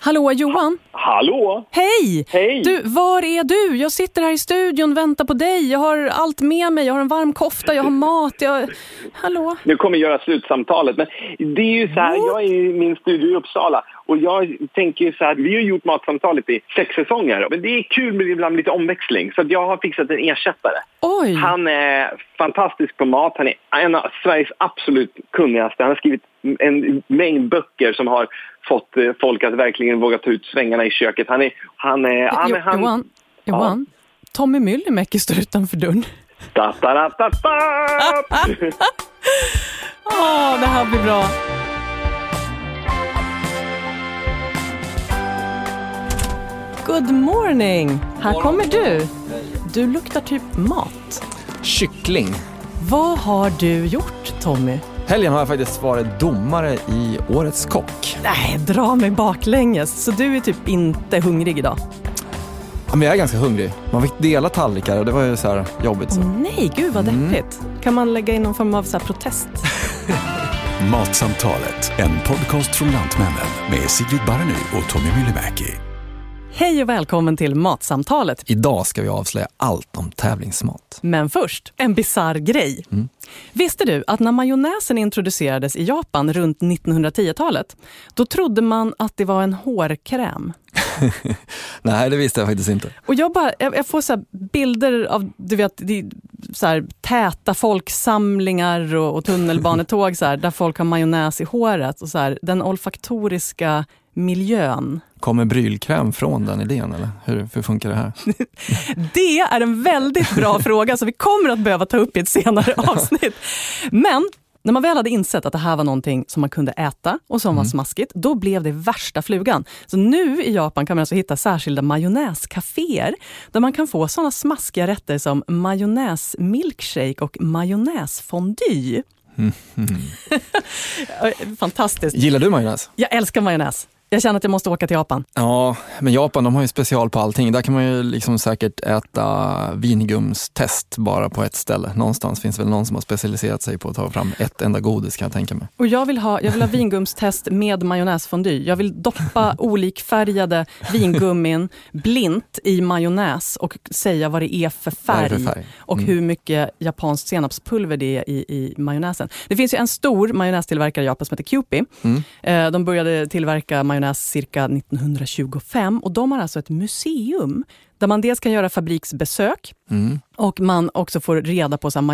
Hallå Johan? Hallå! Hej! Hej! Du, var är du? Jag sitter här i studion och väntar på dig. Jag har allt med mig. Jag har en varm kofta, jag har mat. Jag... Hallå? Nu kommer jag göra slutsamtalet. Men det är ju så här, jag är i min studio i Uppsala och jag tänker ju så här, vi har gjort Matsamtalet i sex säsonger. Men det är kul med ibland lite omväxling så jag har fixat en ersättare. Oj! Han är fantastisk på mat. Han är en av Sveriges absolut kunnigaste. Han har skrivit en mängd böcker som har fått eh, folk att verkligen våga ta ut svängarna i köket. Han är... Han är han, Jo- han, Johan? Johan? Tommy Myllymäki står utanför dörren. Da, da, da, da, da. Åh, det här blir bra. Good morning! Här kommer du. Du luktar typ mat. Kyckling. Vad har du gjort, Tommy? Helgen har jag faktiskt varit domare i Årets kock. Nej, dra mig baklänges. Så du är typ inte hungrig idag? Ja, Men jag är ganska hungrig. Man fick dela tallrikar och det var ju så här jobbigt. Så. Nej, gud vad deppigt. Kan man lägga in någon form av så här protest? Matsamtalet, en podcast från Lantmännen med Sigrid Barny och Tommy Myllymäki. Hej och välkommen till Matsamtalet. Idag ska vi avslöja allt om tävlingsmat. Men först, en bizarr grej. Visste du att när majonnäsen introducerades i Japan runt 1910-talet, då trodde man att det var en hårkräm. Nej, det visste jag faktiskt inte. Och jag, bara, jag, jag får så här bilder av du vet, så här, täta folksamlingar och, och tunnelbanetåg så här, där folk har majonnäs i håret. Och så här, den olfaktoriska miljön. Kommer brylkräm från den idén eller hur, hur funkar det här? Det är en väldigt bra fråga som vi kommer att behöva ta upp i ett senare avsnitt. Men när man väl hade insett att det här var någonting som man kunde äta och som var smaskigt, då blev det värsta flugan. Så nu i Japan kan man alltså hitta särskilda majonnäscaféer där man kan få sådana smaskiga rätter som majonnäsmilkshake och majonnäsfondue. Fantastiskt. Gillar du majonnäs? Jag älskar majonnäs. Jag känner att jag måste åka till Japan. Ja, men Japan de har ju special på allting. Där kan man ju liksom säkert äta vingumstest bara på ett ställe. Någonstans finns väl någon som har specialiserat sig på att ta fram ett enda godis kan jag tänka mig. Och jag vill ha, jag vill ha vingumstest med majonnäsfondue. Jag vill doppa olikfärgade vingummin blint i majonnäs och säga vad det är för är färg, det för färg? och Mm. hur mycket japanskt senapspulver det är i, i majonnäsen. Det finns ju en stor majonnästillverkare i Japan som heter Kewpie. Mm. Eh, De började tillverka majonnäs cirka 1925 och de har alltså ett museum där man dels kan göra fabriksbesök Mm. och man också får reda på så här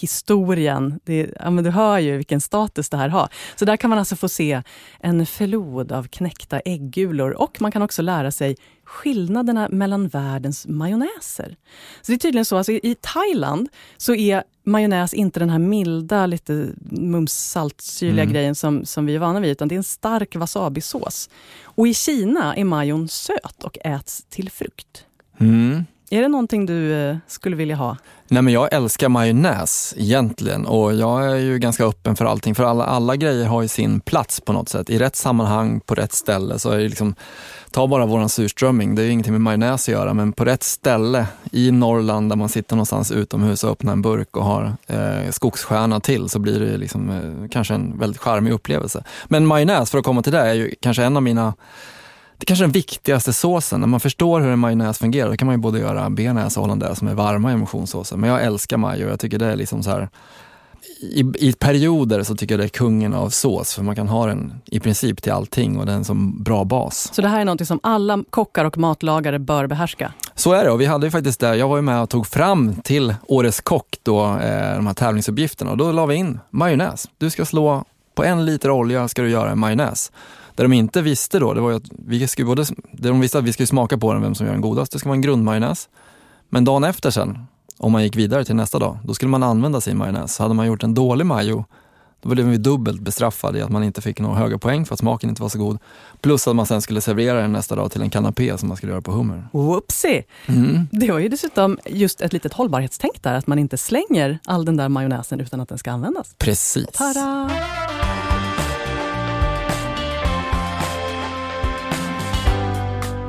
majonnäshistorien. Det, ja, men du hör ju vilken status det här har. Så där kan man alltså få se en flod av knäckta äggulor och man kan också lära sig skillnaderna mellan världens majonnäser. Så det är tydligen så, alltså i Thailand så är majonnäs inte den här milda, lite mums saltsyrliga Mm. grejen som, som vi är vana vid, utan det är en stark wasabisås. Och i Kina är majon söt och äts till frukt. Mm. Är det någonting du eh, skulle vilja ha? Nej men jag älskar majonnäs egentligen och jag är ju ganska öppen för allting. För alla, alla grejer har ju sin plats på något sätt. I rätt sammanhang, på rätt ställe. Så är det liksom, ta bara våran surströmming, det är ju ingenting med majonnäs att göra. Men på rätt ställe i Norrland där man sitter någonstans utomhus och öppnar en burk och har eh, skogsstjärna till så blir det liksom, eh, kanske en väldigt charmig upplevelse. Men majonnäs, för att komma till det, är ju kanske en av mina det är kanske den viktigaste såsen. När man förstår hur en majonnäs fungerar, då kan man ju både göra bearnaise och hollandaise som är varma i emotionssåsen. Men jag älskar majo och jag tycker det är liksom så här i, I perioder så tycker jag det är kungen av sås, för man kan ha den i princip till allting och den är en som bra bas. Så det här är något som alla kockar och matlagare bör behärska. Så är det och vi hade ju faktiskt det, jag var ju med och tog fram till Årets kock då, eh, de här tävlingsuppgifterna och då la vi in majonnäs. Du ska slå, på en liter olja ska du göra en majonnäs. Det de inte visste då, det var att vi skulle både, det de visste att vi skulle smaka på den, vem som gör den godast. Det ska vara en grundmajonnäs. Men dagen efter sen, om man gick vidare till nästa dag, då skulle man använda sin majonnäs. Hade man gjort en dålig majo, då blev vi dubbelt bestraffade i att man inte fick några höga poäng för att smaken inte var så god. Plus att man sen skulle servera den nästa dag till en kanapé som man skulle göra på hummer. Whoopsie! Mm. Det var ju dessutom just ett litet hållbarhetstänk där, att man inte slänger all den där majonnäsen utan att den ska användas. Precis. Tada!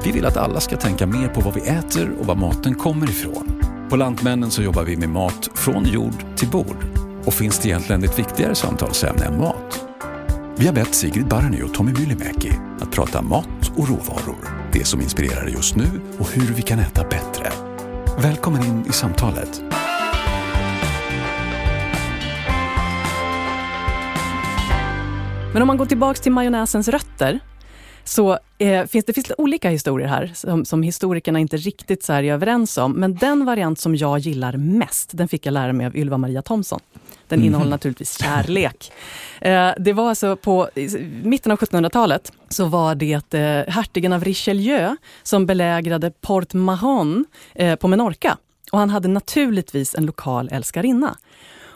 Vi vill att alla ska tänka mer på vad vi äter och var maten kommer ifrån. På Lantmännen så jobbar vi med mat från jord till bord. Och finns det egentligen ett viktigare samtalsämne än mat? Vi har bett Sigrid Barny och Tommy Myllymäki att prata mat och råvaror. Det som inspirerar just nu och hur vi kan äta bättre. Välkommen in i samtalet. Men om man går tillbaka till majonnäsens rötter så eh, finns det finns olika historier här som, som historikerna inte riktigt så är överens om. Men den variant som jag gillar mest, den fick jag lära mig av Ylva Maria Thomsson. Den mm. innehåller naturligtvis kärlek. Eh, det var alltså på mitten av 1700-talet så var det eh, hertigen av Richelieu som belägrade Port Mahon eh, på Menorca. Och han hade naturligtvis en lokal älskarinna.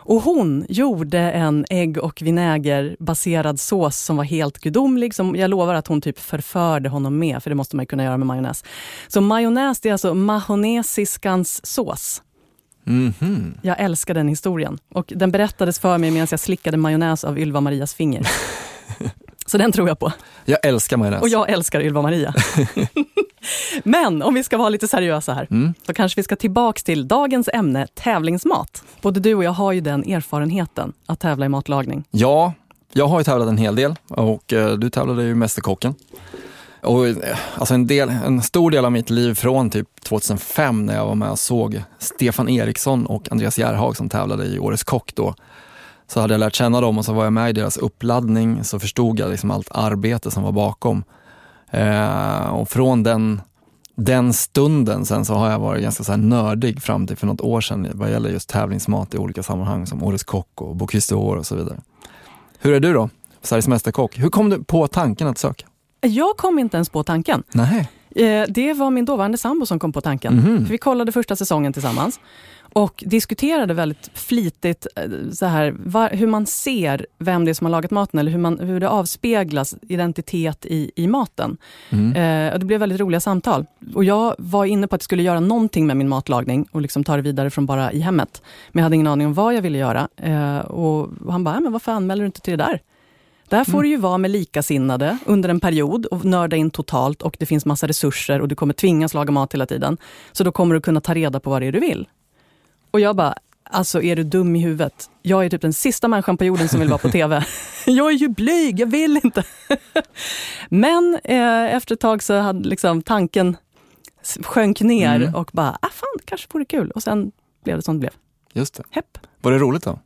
Och hon gjorde en ägg och vinägerbaserad sås som var helt gudomlig. Som jag lovar att hon typ förförde honom med, för det måste man kunna göra med majonnäs. Så majonnäs är alltså mahonesiskans sås. Mm -hmm. Jag älskar den historien. Och den berättades för mig medan jag slickade majonnäs av Ylva Marias finger. Så den tror jag på. Jag älskar majonnäs. Och jag älskar Ylva Maria. Men om vi ska vara lite seriösa här, mm. så kanske vi ska tillbaks till dagens ämne, tävlingsmat. Både du och jag har ju den erfarenheten att tävla i matlagning. Ja, jag har ju tävlat en hel del och eh, du tävlade ju Mästerkocken. Och, eh, alltså en, del, en stor del av mitt liv från typ 2005 när jag var med och såg Stefan Eriksson och Andreas Järhag som tävlade i Årets Kock då. Så hade jag lärt känna dem och så var jag med i deras uppladdning så förstod jag liksom allt arbete som var bakom. Eh, och från den, den stunden sen så har jag varit ganska så här nördig fram till för något år sedan vad gäller just tävlingsmat i olika sammanhang som Årets Kock och Bocuse d'Or och så vidare. Hur är du då, Sveriges Mästerkock? Hur kom du på tanken att söka? Jag kom inte ens på tanken. Nej. Eh, det var min dåvarande sambo som kom på tanken. Mm -hmm. vi kollade första säsongen tillsammans och diskuterade väldigt flitigt eh, så här, var, hur man ser vem det är som har lagat maten eller hur, man, hur det avspeglas identitet i, i maten. Mm. Eh, och det blev väldigt roliga samtal. Och jag var inne på att jag skulle göra någonting med min matlagning och liksom ta det vidare från bara i hemmet. Men jag hade ingen aning om vad jag ville göra. Eh, och han bara, men varför anmäler du inte till det där? Där får mm. du ju vara med likasinnade under en period och nörda in totalt och det finns massa resurser och du kommer tvingas laga mat hela tiden. Så då kommer du kunna ta reda på vad det är du vill. Och jag bara, alltså är du dum i huvudet? Jag är typ den sista människan på jorden som vill vara på TV. jag är ju blyg, jag vill inte. Men eh, efter ett tag så hade liksom tanken sjönk ner mm. och bara, ah, fan, kanske vore kul. Och sen blev det som det blev. Just det. Hepp. Var det roligt då?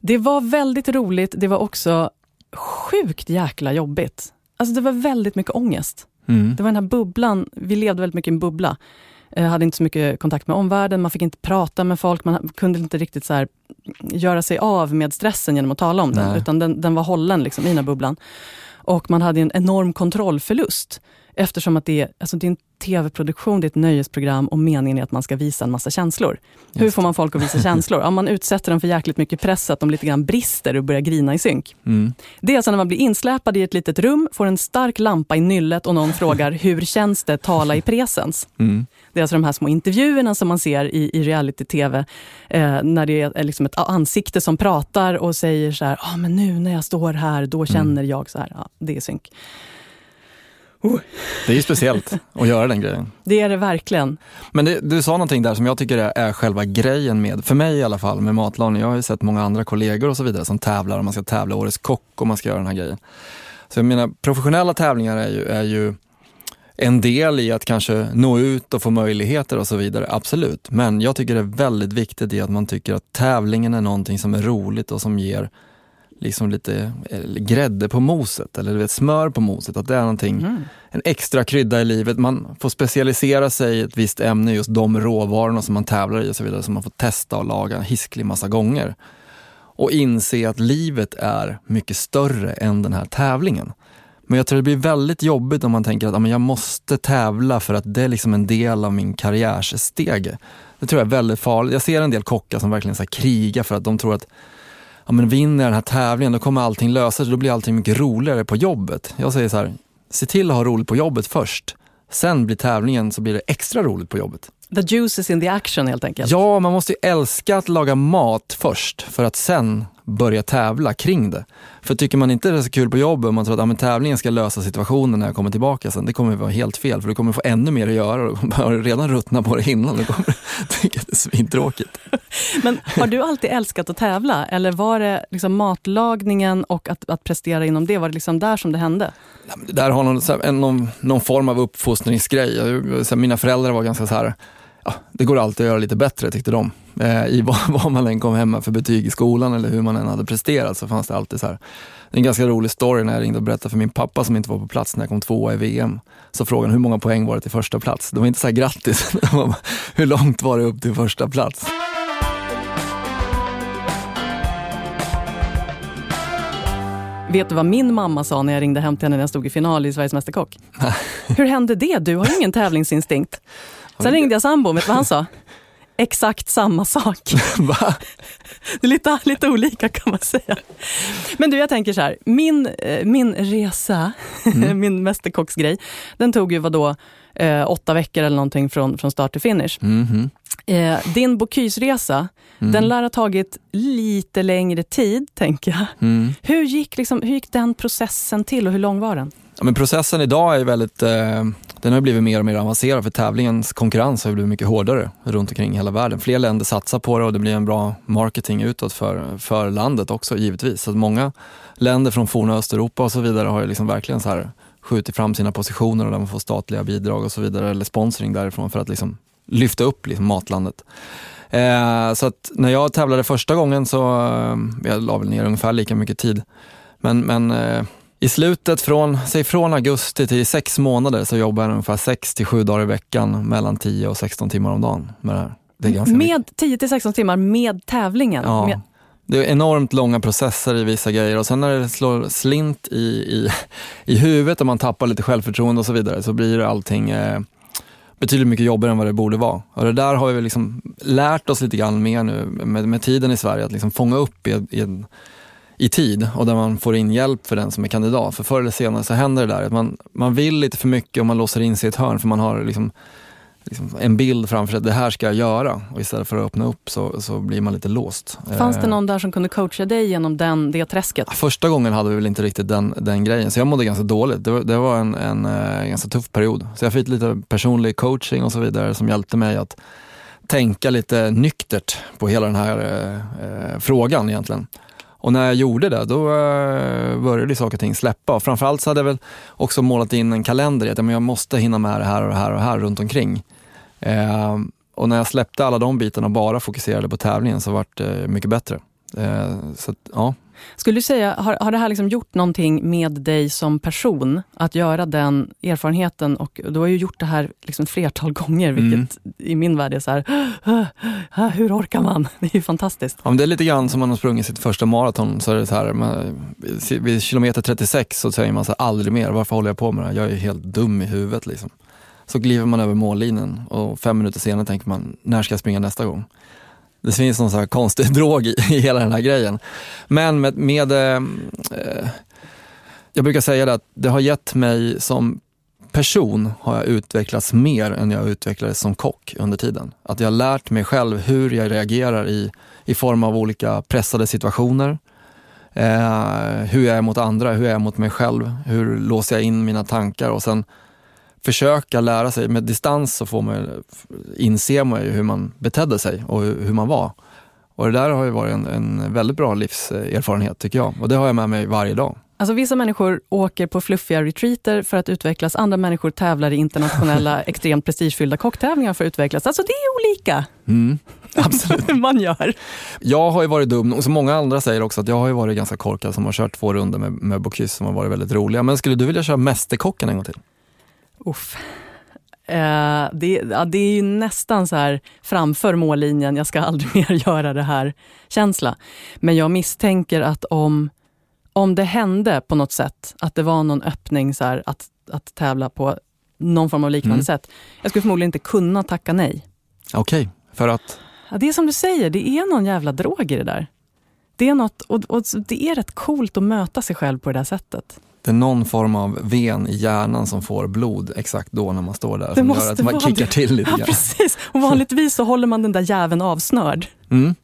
Det var väldigt roligt. Det var också sjukt jäkla jobbigt. Alltså det var väldigt mycket ångest. Mm. Det var den här bubblan, vi levde väldigt mycket i en bubbla. Jag hade inte så mycket kontakt med omvärlden, man fick inte prata med folk, man kunde inte riktigt så göra sig av med stressen genom att tala om den, utan den, den var hållen liksom, i den här bubblan. Och man hade en enorm kontrollförlust. Eftersom att det är, alltså det är en tv-produktion, det är ett nöjesprogram och meningen är att man ska visa en massa känslor. Just. Hur får man folk att visa känslor? Ja, man utsätter dem för jäkligt mycket press, att de lite grann brister och börjar grina i synk. Mm. Det är alltså när man blir insläpad i ett litet rum, får en stark lampa i nyllet och någon frågar hur känns det, tala i presens. Mm. Det är alltså de här små intervjuerna som man ser i, i reality-tv, eh, när det är liksom ett ansikte som pratar och säger så här, ah, men nu när jag står här, då känner mm. jag så här. Ja, det är synk. Oh. Det är ju speciellt att göra den grejen. Det är det verkligen. Men det, du sa någonting där som jag tycker är, är själva grejen med, för mig i alla fall, med matlagning. Jag har ju sett många andra kollegor och så vidare som tävlar och man ska tävla Årets kock och man ska göra den här grejen. Så jag menar, professionella tävlingar är ju, är ju en del i att kanske nå ut och få möjligheter och så vidare, absolut. Men jag tycker det är väldigt viktigt i att man tycker att tävlingen är någonting som är roligt och som ger liksom lite eh, grädde på moset eller vet, smör på moset. Att det är någonting, mm. en extra krydda i livet. Man får specialisera sig i ett visst ämne, just de råvarorna som man tävlar i och så vidare. Som man får testa och laga en hisklig massa gånger. Och inse att livet är mycket större än den här tävlingen. Men jag tror det blir väldigt jobbigt om man tänker att jag måste tävla för att det är liksom en del av min karriärsstege. Det tror jag är väldigt farligt. Jag ser en del kockar som verkligen så krigar för att de tror att ja, men vinner jag den här tävlingen då kommer allting lösa sig, då blir allting mycket roligare på jobbet. Jag säger så här, se till att ha roligt på jobbet först. Sen blir tävlingen så blir det extra roligt på jobbet. The juice is in the action helt enkelt. Ja, man måste ju älska att laga mat först för att sen börja tävla kring det. För tycker man inte det är så kul på jobbet och man tror att ja, tävlingen ska lösa situationen när jag kommer tillbaka sen, det kommer vara helt fel för du kommer få ännu mer att göra och har redan ruttnat på det innan. Du kommer tycka att det är svintråkigt. Men har du alltid älskat att tävla eller var det liksom matlagningen och att, att prestera inom det, var det liksom där som det hände? Det där har någon, någon, någon form av uppfostringsgrej. Mina föräldrar var ganska så här ja, det går alltid att göra lite bättre tyckte de. Eh, I vad, vad, man än kom hem med för betyg i skolan eller hur man än hade presterat så fanns det alltid så här. Det är en ganska rolig story när jag ringde och berättade för min pappa som inte var på plats när jag kom tvåa i VM. Så frågade han hur många poäng var det till första plats? Det var inte så här grattis, hur långt var det upp till första plats? Vet du vad min mamma sa när jag ringde hem till henne när jag stod i final i Sveriges Mästerkock? Hur hände det? Du har ju ingen tävlingsinstinkt. Sen ringde jag sambon, vet du vad han sa? Exakt samma sak. Va? Det är lite, lite olika kan man säga. Men du, jag tänker så här. Min, eh, min resa, mm. min mästerkocksgrej, den tog ju vadå, eh, åtta veckor eller någonting från, från start till finish. Mm. Eh, din Bocuse-resa, mm. den lär ha tagit lite längre tid, tänker jag. Mm. Hur, gick liksom, hur gick den processen till och hur lång var den? Ja, men processen idag är väldigt, eh, den har blivit mer och mer avancerad för tävlingens konkurrens har blivit mycket hårdare runt omkring hela världen. Fler länder satsar på det och det blir en bra marketing utåt för, för landet också givetvis. Så många länder från forna Östeuropa och så vidare har ju liksom verkligen så här skjutit fram sina positioner och där man får statliga bidrag och så vidare eller sponsring därifrån för att liksom lyfta upp liksom matlandet. Eh, så att när jag tävlade första gången så, eh, jag la väl ner ungefär lika mycket tid. Men, men eh, i slutet från, säg från augusti till sex månader så jobbar jag ungefär sex till sju dagar i veckan mellan 10 och 16 timmar om dagen med det här. Det är ganska med 10 till 16 timmar med tävlingen? Ja. Med... Det är enormt långa processer i vissa grejer och sen när det slår slint i, i, i huvudet och man tappar lite självförtroende och så vidare så blir allting eh, betydligt mycket jobbigare än vad det borde vara. Och det där har vi liksom lärt oss lite grann mer nu med, med tiden i Sverige, att liksom fånga upp i, i, i, tid och där man får in hjälp för den som är kandidat. För förr eller senare så händer det där att man, man vill lite för mycket och man låser in sig i ett hörn för man har liksom liksom en bild framför sig, det här ska jag göra. Och istället för att öppna upp så, så blir man lite låst. Fanns det eh, någon där som kunde coacha dig genom den, det träsket? Första gången hade vi väl inte riktigt den, den grejen, så jag mådde ganska dåligt. Det var, det var en, en, en eh, ganska tuff period. Så jag fick lite personlig coaching och så vidare som hjälpte mig att tänka lite nyktert på hela den här eh, eh frågan egentligen. Och när jag gjorde det, då eh, började saker och ting släppa. Och framförallt så hade jag väl också målat in en kalender i att jag måste hinna med det här och det här och det här runt omkring. Ehm, och när jag släppte alla de bitarna och bara fokuserade på tävlingen så vart det mycket bättre. Ehm, så att, ja. Skulle du säga, har, har det här liksom gjort någonting med dig som person? Att göra den erfarenheten och du har ju gjort det här liksom flertal gånger, mm. vilket mm. i min värld är så här, hur orkar man? Det är ju fantastiskt. Ja, det är lite grann som man har sprungit sitt första maraton, så är det så här, man, vid kilometer 36 så säger man så här, aldrig mer, varför håller jag på med det här? Jag är helt dum i huvudet liksom. Så kliver man över mållinjen och fem minuter senare tänker man, när ska jag springa nästa gång? Det finns någon så här konstig drog i, i hela den här grejen. Men med, med eh, eh, jag brukar säga det att det har gett mig som person har jag utvecklats mer än jag utvecklades som kock under tiden. Att jag har lärt mig själv hur jag reagerar i, i form av olika pressade situationer. Eh, hur jag är mot andra, hur jag är mot mig själv, hur låser jag in mina tankar och sen försöka lära sig. Med distans så får man, inser man ju hur man betedde sig och hur, man var. Och det där har ju varit en, en väldigt bra livserfarenhet tycker jag. Och det har jag med mig varje dag. Alltså vissa människor åker på fluffiga retreater för att utvecklas. Andra människor tävlar i internationella extremt prestigefyllda kocktävlingar för att utvecklas. Alltså det är olika. Mm, absolut. man gör. Jag har ju varit dum, och som många andra säger också, att jag har ju varit ganska korkad som har kört två runder med, med Bocuse som har varit väldigt roliga. Men skulle du vilja köra Mästerkocken en gång till? Uff. Eh, det, ja, det, är ju nästan så här framför mållinjen, jag ska aldrig mer göra det här känsla. Men jag misstänker att om, om det hände på något sätt, att det var någon öppning så här, att, att tävla på någon form av liknande mm. sätt. Jag skulle förmodligen inte kunna tacka nej. Okej, okay, för att? Ja, det är som du säger, det är någon jävla drog i det där. Det är, något, och, och det är rätt coolt att möta sig själv på det där sättet. Det är någon form av ven i hjärnan som får blod exakt då när man står där. Det som gör att man kickar till lite grann. Ja, precis. Och vanligtvis så håller man den där jäveln avsnörd. Mm.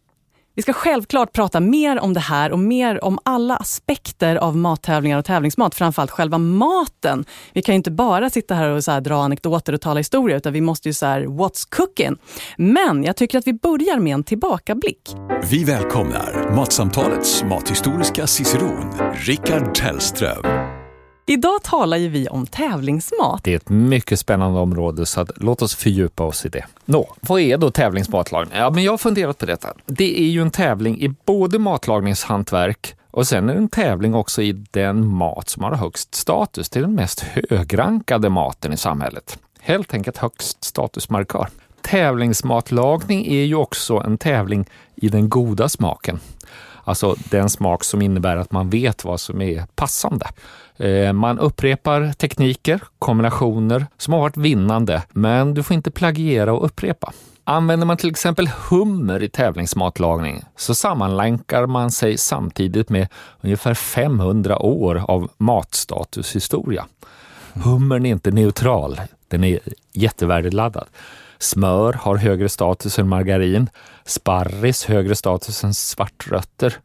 Vi ska självklart prata mer om det här och mer om alla aspekter av mattävlingar och tävlingsmat, framförallt själva maten. Vi kan ju inte bara sitta här och så dra anekdoter och tala historia, utan vi måste ju så här, what's cooking? Men jag tycker att vi börjar med en tillbakablick. Vi välkomnar Matsamtalets mathistoriska ciceron, Rickard Tellström. Idag talar ju vi om tävlingsmat. Det är ett mycket spännande område så att, låt oss fördjupa oss i det. Nå, vad är då tävlingsmatlagning? Ja, men jag har funderat på detta. Det är ju en tävling i både matlagningshantverk och sen är det en tävling också i den mat som har högst status. Det är den mest högrankade maten i samhället. Helt enkelt högst statusmarkör. Tävlingsmatlagning är ju också en tävling i den goda smaken. Alltså den smak som innebär att man vet vad som är passande. Eh, man upprepar tekniker, kombinationer som har varit vinnande, men du får inte plagiera och upprepa. Använder man till exempel hummer i tävlingsmatlagning så sammanlänkar man sig samtidigt med ungefär 500 år av matstatushistoria. Hummern är inte neutral, den är jättevärdeladdad. Smör har högre status än margarin, sparris högre status än svartrötter.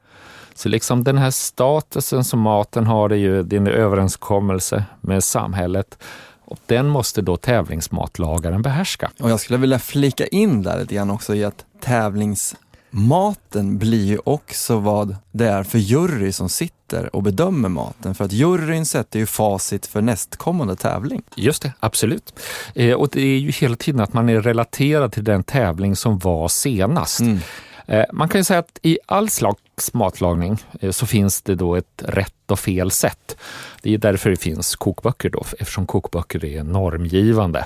Så liksom den här statusen som maten har är ju din överenskommelse med samhället och den måste då tävlingsmatlagaren behärska. Och jag skulle vilja flika in där lite grann också i att tävlingsmaten blir ju också vad det är för jury som sitter och bedömer maten. För att juryn sätter ju facit för nästkommande tävling. Just det, absolut. Eh, och det är ju hela tiden att man är relaterad till den tävling som var senast. Mm. Eh, man kan ju säga att i all slags matlagning eh, så finns det då ett rätt och fel sätt. Det är därför det finns kokböcker då, eftersom kokböcker är normgivande.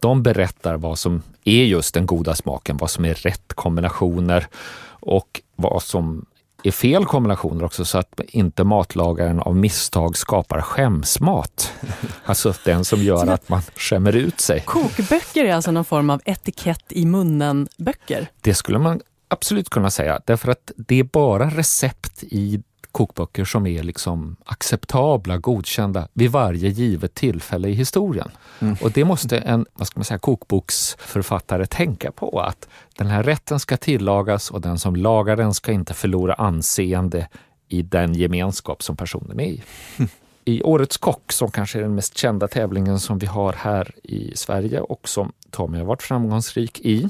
De berättar vad som är just den goda smaken, vad som är rätt kombinationer och vad som är fel kombinationer också så att inte matlagaren av misstag skapar skämsmat. Alltså den som gör att man skämmer ut sig. Kokböcker är alltså någon form av etikett i munnen-böcker? Det skulle man absolut kunna säga, därför att det är bara recept i kokböcker som är liksom acceptabla, godkända vid varje givet tillfälle i historien. Mm. Och det måste en vad ska man säga, kokboksförfattare tänka på, att den här rätten ska tillagas och den som lagar den ska inte förlora anseende i den gemenskap som personen är i. I Årets kock, som kanske är den mest kända tävlingen som vi har här i Sverige och som Tommy har varit framgångsrik i,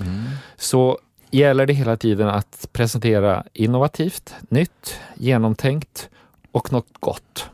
mm. så gäller det hela tiden att presentera innovativt, nytt, genomtänkt och något gott.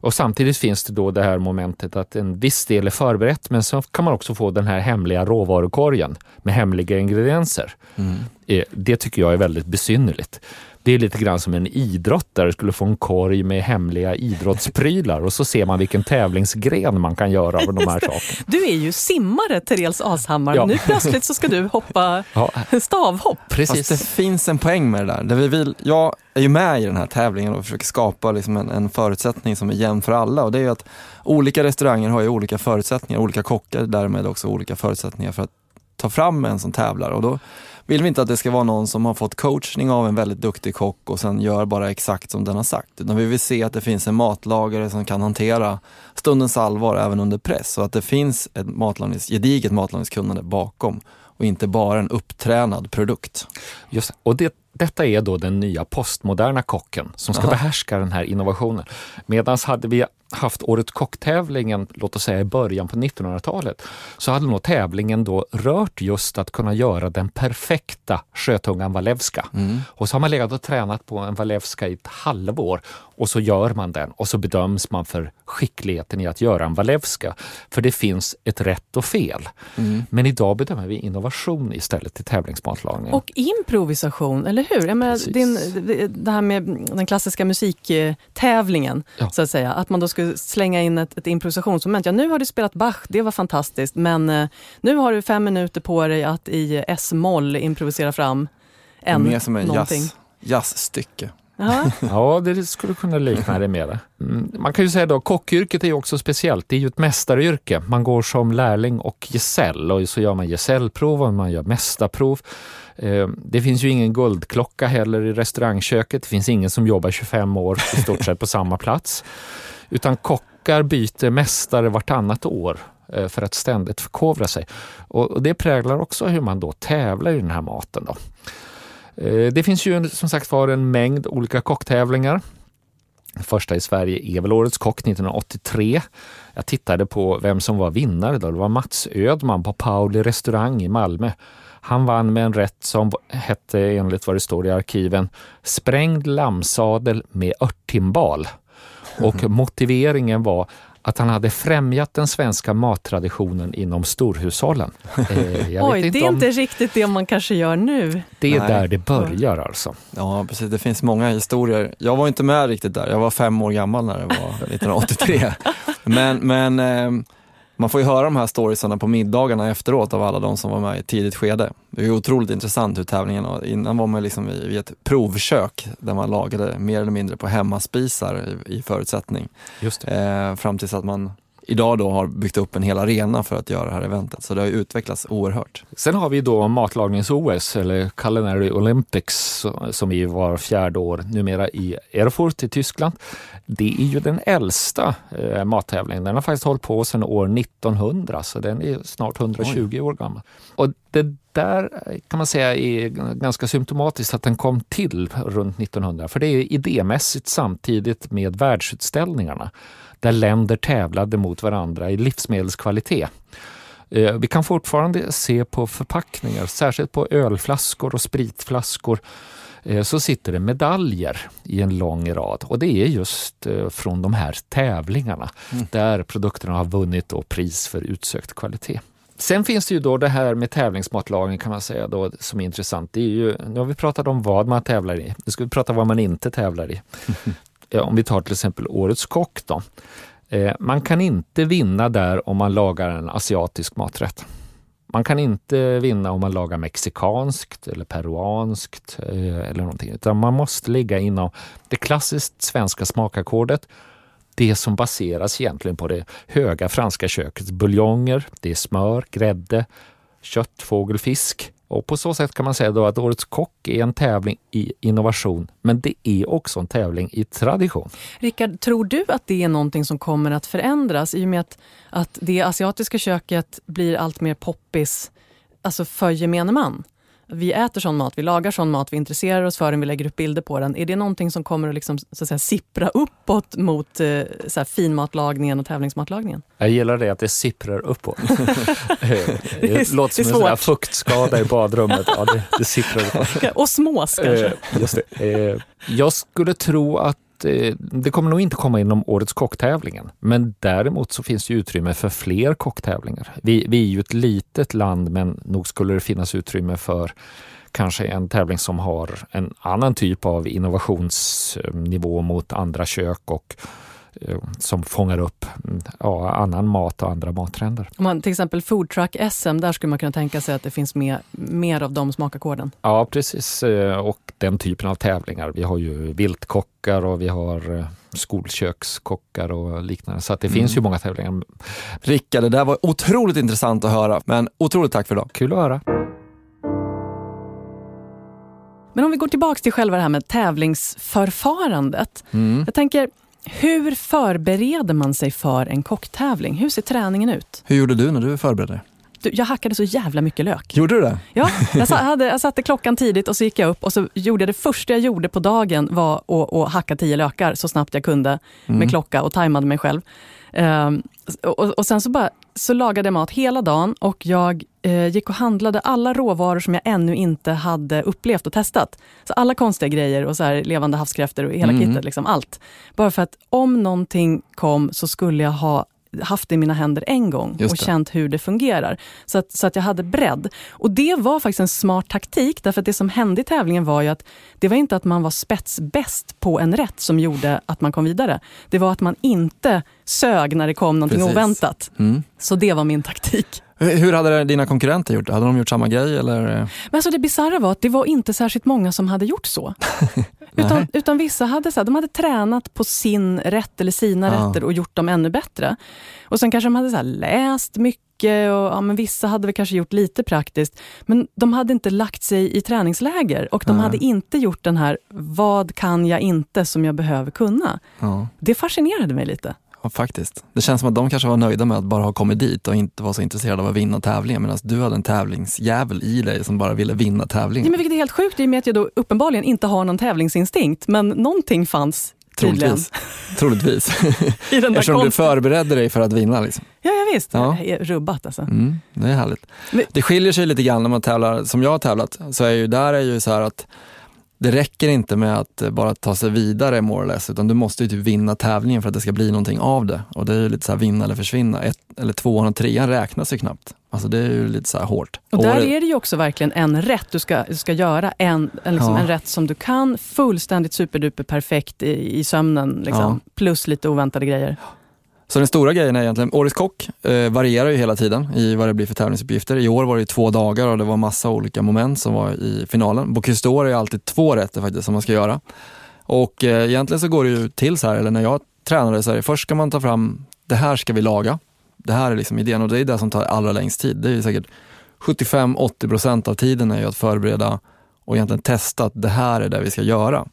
Och samtidigt finns det då det här momentet att en viss del är förberett men så kan man också få den här hemliga råvarukorgen med hemliga ingredienser. Mm. Eh, det tycker jag är väldigt besynnerligt. Det är lite grann som en idrottare skulle få en korg med hemliga idrottsprylar och så ser man vilken tävlingsgren man kan göra av de här sakerna. Du är ju simmare, Therese Ashammar. Ja. Nu plötsligt så ska du hoppa ja. stavhopp. Precis. Fast det finns en poäng med det där. Det vi vill, jag är ju med i den här tävlingen och försöker skapa liksom en, en förutsättning som är jämn för alla. Och det är att olika restauranger har ju olika förutsättningar, olika kockar därmed också olika förutsättningar för att ta fram en som tävlar. Och då vill vi inte att det ska vara någon som har fått coachning av en väldigt duktig kock och sen gör bara exakt som den har sagt. Utan vi vill se att det finns en matlagare som kan hantera stundens allvar även under press och att det finns ett matlagnings, gediget matlagningskunnande bakom och inte bara en upptränad produkt. Just och det, detta är då den nya postmoderna kocken som ska Aha. behärska den här innovationen. Medan hade vi haft Året kock-tävlingen, låt oss säga i början på 1900-talet, så hade nog tävlingen då rört just att kunna göra den perfekta sjötungan walewska. Mm. Och så har man legat och tränat på en walewska i ett halvår och så gör man den och så bedöms man för skickligheten i att göra en walewska. För det finns ett rätt och fel. Mm. Men idag bedömer vi innovation istället i tävlingsmatlagning. Och improvisation, eller hur? Jag menar, din, det här med den klassiska musiktävlingen, ja. så att säga. Att man då skulle slänga in ett, ett improvisationsmoment. Ja, nu har du spelat Bach, det var fantastiskt, men eh, nu har du fem minuter på dig att i S-moll improvisera fram en, Mer som en någonting. Jazz, jazzstycke. ja, det skulle kunna likna det mera. Mm. Man kan ju säga då, kockyrket är ju också speciellt. Det är ju ett mästaryrke. Man går som lärling och gesäll och så gör man gesällprov och man gör mästarprov. Ehm, det finns ju ingen guldklocka heller i restaurangköket. Det finns ingen som jobbar 25 år i stort sett på samma plats. Utan kockar byter mästare vartannat år eh, för att ständigt förkovra sig. Och det präglar också hur man då tävlar i den här maten. Då. Eh, Det finns ju som sagt var en mängd olika kocktävlingar. Första i Sverige är väl Årets kock 1983. Jag tittade på vem som var vinnare då. Det var Mats Ödman på Pauli restaurang i Malmö. Han vann med en rätt som hette, enligt vad det står i arkiven, sprängd lammsadel med örttimbal. Och motiveringen var att han hade främjat den svenska mattraditionen inom storhushållen. Eh, Oj, det är om- inte riktigt det man kanske gör nu. det är Nej. där det börjar alltså. Ja, precis. Det finns många historier. Jag var inte med riktigt där. Jag var fem år gammal när det var 1983. men men eh, man får ju höra de här storiesarna på middagarna efteråt av alla de som var med i ett tidigt skede. Det är otroligt intressant hur tävlingen var. Innan var man liksom vid ett provkök där man lagade mer eller mindre på hemmaspisar i, i förutsättning. Just. Eh, fram tills att man idag då har byggt upp en hel arena för att göra det här eventet. Så det har ju utvecklats oerhört. Sen har vi då matlagnings-OS, eller Culinary Olympics, som är var fjärde år numera i Erfurt i Tyskland. Det är ju den äldsta eh, mattävlingen. Den har faktiskt hållit på sedan år 1900, så den är snart 120 år gammal. Och det där eh, kan man säga är ganska symptomatiskt att den kom till runt 1900, för det är idémässigt samtidigt med världsutställningarna där länder tävlade mot varandra i livsmedelskvalitet. Eh, Vi kan fortfarande se på förpackningar, särskilt på ölflaskor och spritflaskor, så sitter det medaljer i en lång rad och det är just eh, från de här tävlingarna där produkterna har vunnit då pris för utsökt kvalitet. Sen finns det ju då det här med tävlingsmatlagning kan man säga då, som är intressant. Det är ju, nu har vi pratat om vad man tävlar i. Nu ska vi prata vad man inte tävlar i. Om vi tar till exempel Årets kock då. Eh, Man kan inte vinna där om man lagar en asiatisk maträtt. Man kan inte vinna om man lagar mexikanskt eller peruanskt eh, eller någonting, utan man måste ligga inom det klassiskt svenska smakackordet. Det som baseras egentligen på det höga franska kökets buljonger, det är smör, grädde, kött, fågel, fisk. Och på så sätt kan man säga då att Årets kock är en tävling i innovation, men det är också en tävling i tradition. Rickard, tror du att det är någonting som kommer att förändras i och med att, att det asiatiska köket blir allt mer poppis alltså för gemene man? Vi äter sån mat, vi lagar sån mat, vi intresserar oss för den, vi lägger upp bilder på den. Är det någonting som kommer att, liksom, så att säga, sippra uppåt mot eh, så här, finmatlagningen och tävlingsmatlagningen? Jag gillar det att det sipprar uppåt. det låter som det är en fuktskada i badrummet. Ja, det, det sipprar uppåt. Osmos kanske? Eh, just det. Eh, jag skulle tro att det kommer nog inte komma inom årets kocktävlingen. Men däremot så finns det utrymme för fler kocktävlingar. Vi, vi är ju ett litet land men nog skulle det finnas utrymme för kanske en tävling som har en annan typ av innovationsnivå mot andra kök och eh, som fångar upp mm, ja, annan mat och andra mattrender. Om man till exempel foodtruck SM, där skulle man kunna tänka sig att det finns mer, mer av de smakackorden. Ja, precis. Eh, Och den typen av tävlingar. Vi har ju viltkockar och vi har eh, skolkökskockar och liknande. Så att det finns ju många tävlingar. Rickard, det där var otroligt intressant att höra, men otroligt tack för idag. Kul att höra. Men om vi går tillbaka till själva det här med tävlingsförfarandet. Mm. Jag tänker, hur förbereder man sig för en kocktävling? Hur ser träningen ut? Hur gjorde du när du förberedde dig? Du, jag hackade så jävla mycket lök. Gjorde du det? Ja, jag, hade, jag satte klockan tidigt och så gick jag upp och så gjorde jag det första jag gjorde på dagen var att, att hacka tio lökar så snabbt jag kunde med klocka och tajmade mig själv. Ehm, och, och sen så, bara, så lagade jag mat hela dagen och jag eh, gick och handlade alla råvaror som jag ännu inte hade upplevt och testat. Så alla konstiga grejer och så här levande havskräftor och hela Mm. kittet, liksom allt. Bara för att om någonting kom så skulle jag ha haft det i mina händer en gång och känt hur det fungerar. Så att, så att jag hade bredd. Och det var faktiskt en smart taktik, därför att det som hände i tävlingen var ju att det var inte att man var spetsbäst på en rätt som gjorde att man kom vidare. Det var att man inte sög när det kom någonting Precis. oväntat. Mm. Så det var min taktik. Hur hade dina konkurrenter gjort? Hade de gjort samma grej eller? Men alltså det bisarra var att det var inte särskilt många som hade gjort så. utan, utan vissa hade, så här, de hade tränat på sin rätt eller sina Ja. rätter och gjort dem ännu bättre. Och sen kanske de hade så här, läst mycket och ja, men vissa hade väl kanske gjort lite praktiskt. Men de hade inte lagt sig i träningsläger och de Nej. hade inte gjort den här, vad kan jag inte som jag behöver kunna? Ja. Det fascinerade mig lite. Ja, faktiskt. Det känns som att de kanske var nöjda med att bara ha kommit dit och inte var så intresserade av att vinna tävlingen medan du hade en tävlingsjävel i dig som bara ville vinna tävlingen. Ja, men vilket är helt sjukt i och med att jag då uppenbarligen inte har någon tävlingsinstinkt. Men någonting fanns. Troligtvis. I den där Eftersom du konsten. förberedde dig för att vinna. Liksom. Ja, ja visst. Ja. Det är rubbat alltså. Mm, det är härligt. Men- Det skiljer sig lite grann när man tävlar, som jag har tävlat, så är ju där är ju så här att det räcker inte med att eh, bara ta sig vidare more or less, utan du måste ju typ vinna tävlingen för att det ska bli någonting av det. Och det är ju lite så här vinna eller försvinna. Ett, eller tvåan och trean räknas ju knappt. Alltså det är ju lite så här hårt. Och där Året- är det ju också verkligen en rätt du ska, du ska göra. En, en, liksom Ja. en rätt som du kan fullständigt superduper perfekt i, i sömnen. Liksom. Plus lite oväntade grejer. Så den stora grejen är egentligen, Årets kock eh, varierar ju hela tiden i vad det blir för tävlingsuppgifter. I år var det ju två dagar och det var massa olika moment som var i finalen. Bocuse d'Or är alltid två rätter faktiskt som man ska göra. Och eh, egentligen så går det ju till så här, eller när jag tränade så är det först ska man ta fram, det här ska vi laga. Det här är liksom idén och det är det som tar allra längst tid. Det är ju säkert 75-80% av tiden är ju att förbereda och egentligen testa att det här är det vi ska göra.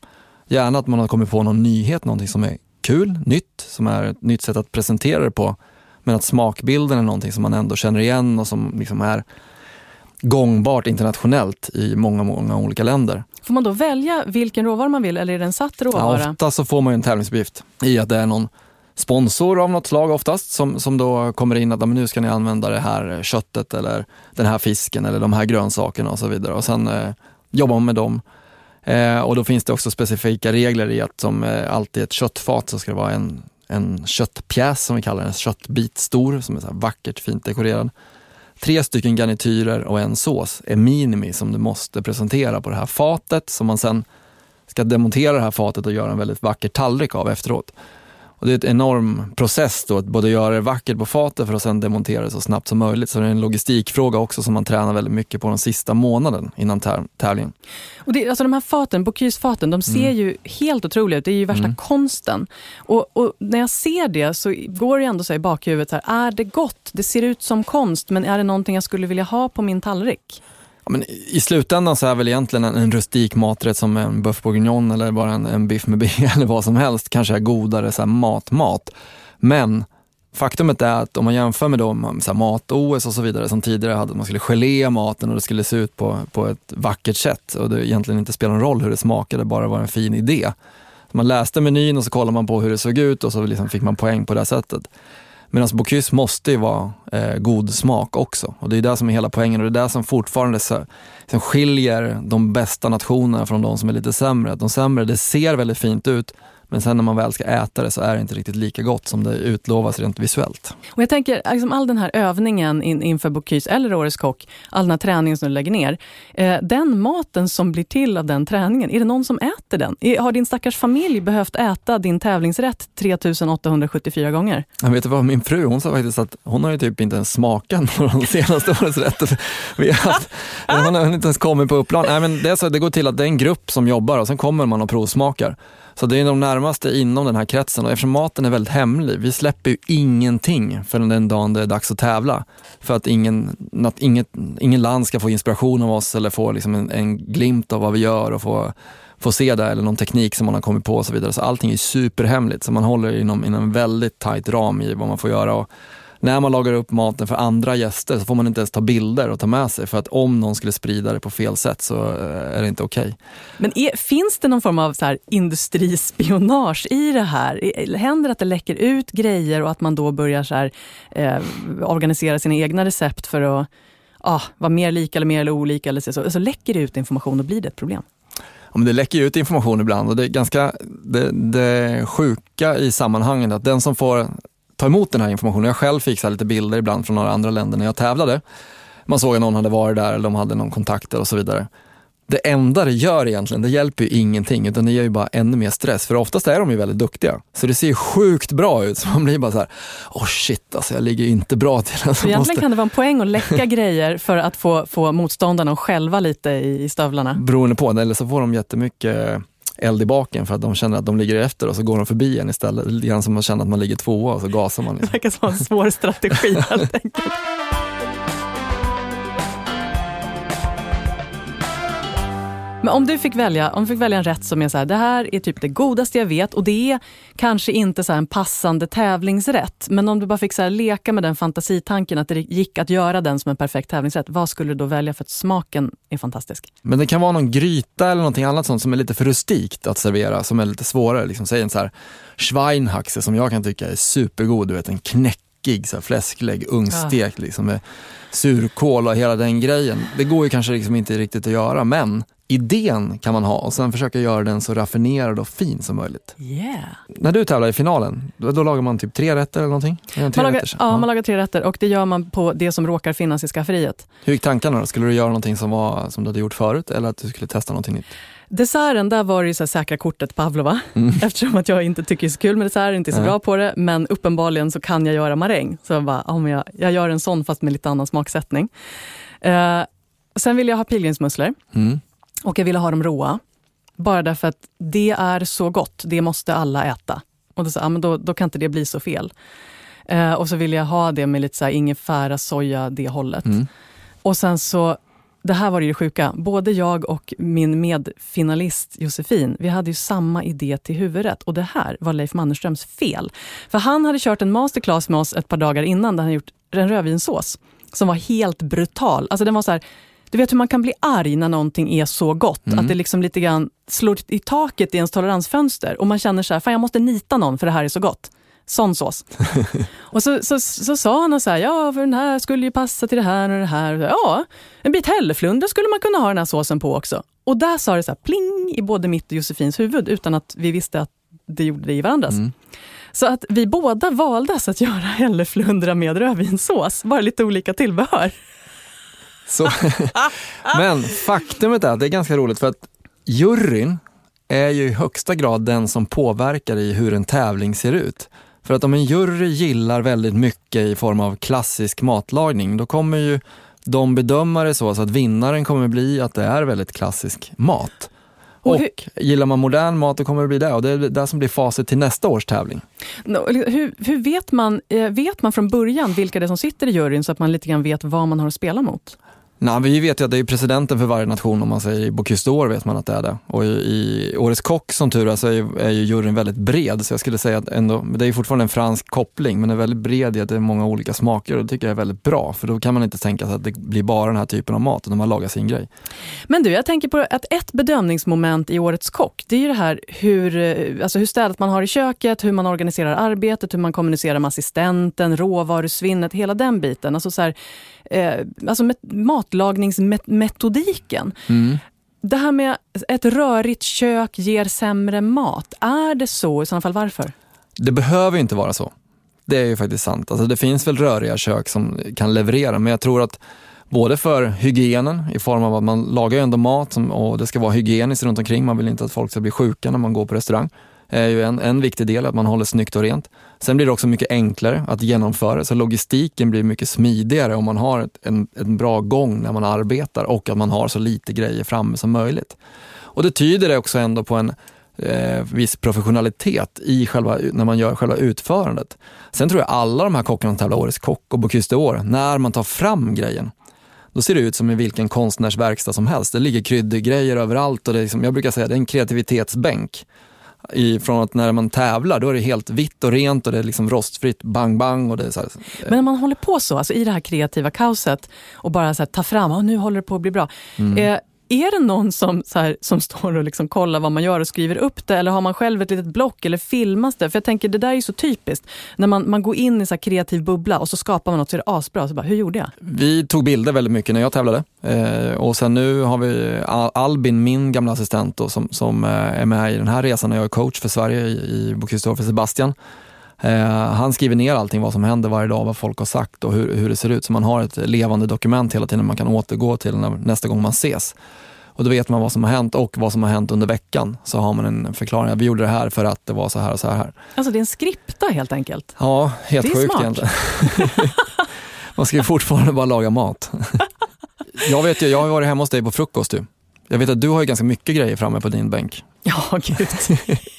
Gärna att man har kommit på någon nyhet, någonting som är kul, nytt, som är ett nytt sätt att presentera det på. Men att smakbilden är någonting som man ändå känner igen och som liksom är gångbart internationellt i många, många olika länder. Får man då välja vilken råvara man vill eller är det en satt råvara? Ja, ofta så får man en tävlingsuppgift i att det är någon sponsor av något slag oftast som, som då kommer in att "Ja, men nu ska ni använda det här köttet eller den här fisken eller de här grönsakerna och så vidare. Och sen eh, jobbar man med dem. Eh, och då finns det också specifika regler i att som eh, alltid i ett köttfat så ska det vara en, en köttpjäs som vi kallar det, en köttbit stor som är så här vackert fint dekorerad. Tre stycken garnityrer och en sås är minimi som du måste presentera på det här fatet som man sen ska demontera det här fatet och göra en väldigt vacker tallrik av efteråt. Och det är en enorm process då, att både göra det vackert på fatet för att sen demontera det så snabbt som möjligt. Så det är en logistikfråga också som man tränar väldigt mycket på den sista månaden innan täv- tävlingen. Och det, alltså de här faten, Bocuse-faten, de ser Mm. ju helt otroliga ut. Det är ju värsta konsten. Och, och när jag ser det så går det ändå så i bakhuvudet, så här, är det gott? Det ser ut som konst, men är det någonting jag skulle vilja ha på min tallrik? Ja, men I slutändan så är väl egentligen en, en rustik maträtt som en boeuf bourguignon eller bara en, en biff med bea eller vad som helst kanske är godare så här Mat. Men faktumet är att om man jämför med de, mat-OS och så vidare som tidigare hade, att man skulle gelé maten och det skulle se ut på, på ett vackert sätt och det egentligen inte spelar någon roll hur det smakade, bara var en fin idé. Man läste menyn och så kollade man på hur det såg ut och så liksom fick man poäng på det sättet. Medan Bocuse måste ju vara eh, god smak också. Och det är det som är hela poängen och det är det som fortfarande så, som skiljer de bästa nationerna från de som är lite sämre. De sämre, det ser väldigt fint ut, men sen när man väl ska äta det så är det inte riktigt lika gott som det utlovas rent visuellt. Och jag tänker, liksom all den här övningen in, inför Bocuse eller Årets kock, all den här träningen som du lägger ner. Eh, den maten som blir till av den träningen, är det någon som äter den? Har din stackars familj behövt äta din tävlingsrätt 3874 gånger? Jag vet du vad, min fru hon sa faktiskt att hon har ju typ inte ens smakat på de senaste årets rätter. Vi har haft, hon har inte ens kommit på upplan. Nej, men det, är så, det går till att det är en grupp som jobbar och sen kommer man och provsmakar. Så det är de närmaste inom den här kretsen och eftersom maten är väldigt hemlig, vi släpper ju ingenting förrän den dagen det är dags att tävla. För att ingen, att inget, ingen land ska få inspiration av oss eller få liksom en, en glimt av vad vi gör och få, få se det eller någon teknik som man har kommit på och så vidare. Så allting är superhemligt, så man håller inom, inom en väldigt tajt ram i vad man får göra. Och när man lagar upp maten för andra gäster så får man inte ens ta bilder och ta med sig för att om någon skulle sprida det på fel sätt så eh, är det inte okej. Men är, finns det någon form av så här industrispionage i det här? Händer det att det läcker ut grejer och att man då börjar så här, eh, organisera sina egna recept för att ah, vara mer lika eller mer eller olika? Eller så, så läcker det ut information och blir det ett problem? Ja, men det läcker ut information ibland och det är ganska det, det sjuka i sammanhanget att den som får ta emot den här informationen, jag själv fick så lite bilder ibland från några andra länder när jag tävlade. Man såg att någon hade varit där eller de hade någon kontakter och så vidare. Det enda det gör egentligen, det hjälper ju ingenting utan det ger ju bara ännu mer stress för oftast är de ju väldigt duktiga. Så det ser ju sjukt bra ut så man blir bara så här, oh shit alltså jag ligger inte bra till. Så Alltså, egentligen måste... kan det vara en poäng att läcka grejer för att få, få motståndarna att själva lite i, i stövlarna. Beroende på, eller så får de jättemycket eld i baken för att de känner att de ligger efter och så går de förbi en istället. Lite grann som man känner att man ligger tvåa och så gasar man. Liksom. Det verkar som en svår strategi helt enkelt. Men om du fick välja, om du fick välja en rätt som är så här, det här är typ det godaste jag vet och det är kanske inte så en passande tävlingsrätt. Men om du bara fick så leka med den fantasitanken att det gick att göra den som en perfekt tävlingsrätt. Vad skulle du då välja för att smaken är fantastisk? Men det kan vara någon gryta eller någonting annat sånt som är lite för rustikt att servera, som är lite svårare. Liksom, säg en så här Schweinhaxe som jag kan tycka är supergod, du vet en knäckig så här, fläsklägg, ugnsstekt ja. liksom, med surkål och hela den grejen. Det går ju kanske liksom inte riktigt att göra, men idén kan man ha och sen försöka göra den så raffinerad och fin som möjligt. Yeah. När du tävlar i finalen, då, då lagar man typ tre rätter eller någonting? Man lagar, ja, ja, man lagar tre rätter och det gör man på det som råkar finnas i skafferiet. Hur gick tankarna då? Skulle du göra någonting som, var, som du hade gjort förut eller att du skulle testa någonting nytt? Desserten, där var det så säkra kortet pavlova. Mm. Eftersom att jag inte tycker det är så kul med dessert, inte är så mm. bra på det. Men uppenbarligen så kan jag göra maräng. Så jag bara, oh, jag, jag gör en sån fast med lite annan smaksättning. Uh, sen vill jag ha pilgrimsmusslor. Mm. Och jag ville ha dem råa. Bara därför att det är så gott, det måste alla äta. Och då, så, ja, men då, då kan inte det bli så fel. Uh, och så ville jag ha det med lite så här ingefära, soja, det hållet. Mm. Och sen så det här var det sjuka. Både jag och min medfinalist Josefin, vi hade ju samma idé till huvudrätt. Och det här var Leif Mannerströms fel. För han hade kört en masterclass med oss ett par dagar innan där han gjort en rödvinssås som var helt brutal. Alltså den var så här, du vet hur man kan bli arg när någonting är så gott. Mm. Att det liksom lite grann slår i taket i ens toleransfönster. Och man känner så här, fan jag måste nita någon för det här är så gott. Sån sås. och så, så, så, sa han så här, ja för den här skulle ju passa till det här och det här. Ja, en bit hälleflundra skulle man kunna ha den här såsen på också. Och där sa det så här, pling i både mitt och Josefins huvud utan att vi visste att det gjorde det i varandras. Mm. Så att vi båda valde att göra hälleflundra med rödvinssås, bara lite olika tillbehör. Så, men faktumet är att det är ganska roligt för att juryn är ju i högsta grad den som påverkar i hur en tävling ser ut. För att om en jury gillar väldigt mycket i form av klassisk matlagning, då kommer ju de bedöma det så att vinnaren kommer bli att det är väldigt klassisk mat. Och, hur, gillar man modern mat då kommer det bli det och det är det som blir facit till nästa års tävling. Hur, hur, vet, man, eh, vet man från början vilka det är som sitter i juryn så att man lite grann vet vad man har att spela mot? Nej, vi vet ju att det är presidenten för varje nation om man säger i Bocuse d'Or vet man att det är det. Och i, i Årets kock som tur är så är, är ju juryn väldigt bred så jag skulle säga att ändå, det är fortfarande en fransk koppling men det är väldigt bred i att det är många olika smaker och det tycker jag är väldigt bra för då kan man inte tänka sig att det blir bara den här typen av mat utan man lagar sin grej. Men du, jag tänker på att ett bedömningsmoment i Årets kock det är ju det här hur, alltså hur städat man har i köket, hur man organiserar arbetet, hur man kommunicerar med assistenten, råvarusvinnet, hela den biten. Alltså så här, eh, alltså matlagningsmetodiken. Mm. Det här med ett rörigt kök ger sämre mat. Är det så? I sådana fall varför? Det behöver inte vara så. Det är ju faktiskt sant. Alltså det finns väl röriga kök som kan leverera, men jag tror att både för hygienen i form av att man lagar ju ändå mat som, och det ska vara hygieniskt runt omkring. Man vill inte att folk ska bli sjuka när man går på restaurang är ju en, en viktig del, att man håller snyggt och rent. Sen blir det också mycket enklare att genomföra, så logistiken blir mycket smidigare om man har ett, en, en bra gång när man arbetar och att man har så lite grejer framme som möjligt. Och det tyder också ändå på en eh, viss professionalitet i själva, när man gör själva utförandet. Sen tror jag alla de här kockarna som tävlar Årets kock och Bocuse d'Or, när man tar fram grejen, då ser det ut som i vilken konstnärsverkstad som helst. Det ligger kryddgrejer överallt och det är liksom, jag brukar säga det är en kreativitetsbänk från att när man tävlar då är det helt vitt och rent och det är liksom rostfritt bang bang. Och det så här, Men när man håller på så, alltså i det här kreativa kaoset och bara så här, ta fram, oh, nu håller det på att bli bra. Mm. Eh, är det någon som, så här, som står och liksom kollar vad man gör och skriver upp det eller har man själv ett litet block eller filmas det? För jag tänker det där är så typiskt. När man, man går in i så kreativ bubbla och så skapar man något så är det asbra. Så bara, hur gjorde jag? Vi tog bilder väldigt mycket när jag tävlade eh, och sen nu har vi Albin, min gamla assistent då, som, som eh, är med i den här resan när jag är coach för Sverige i, i Bocuse för Sebastian. Eh, han skriver ner allting vad som händer varje dag, vad folk har sagt och hur, hur det ser ut. Så man har ett levande dokument hela tiden man kan återgå till när, nästa gång man ses. Och då vet man vad som har hänt och vad som har hänt under veckan. Så har man en förklaring. Vi gjorde det här för att det var så här och så här. Alltså det är en skripta helt enkelt? Ja, helt det är sjukt smart. egentligen. man ska ju fortfarande bara laga mat. jag vet ju, jag har varit hemma hos dig på frukost. Du. Jag vet att du har ju ganska mycket grejer framme på din bänk. Ja, gud.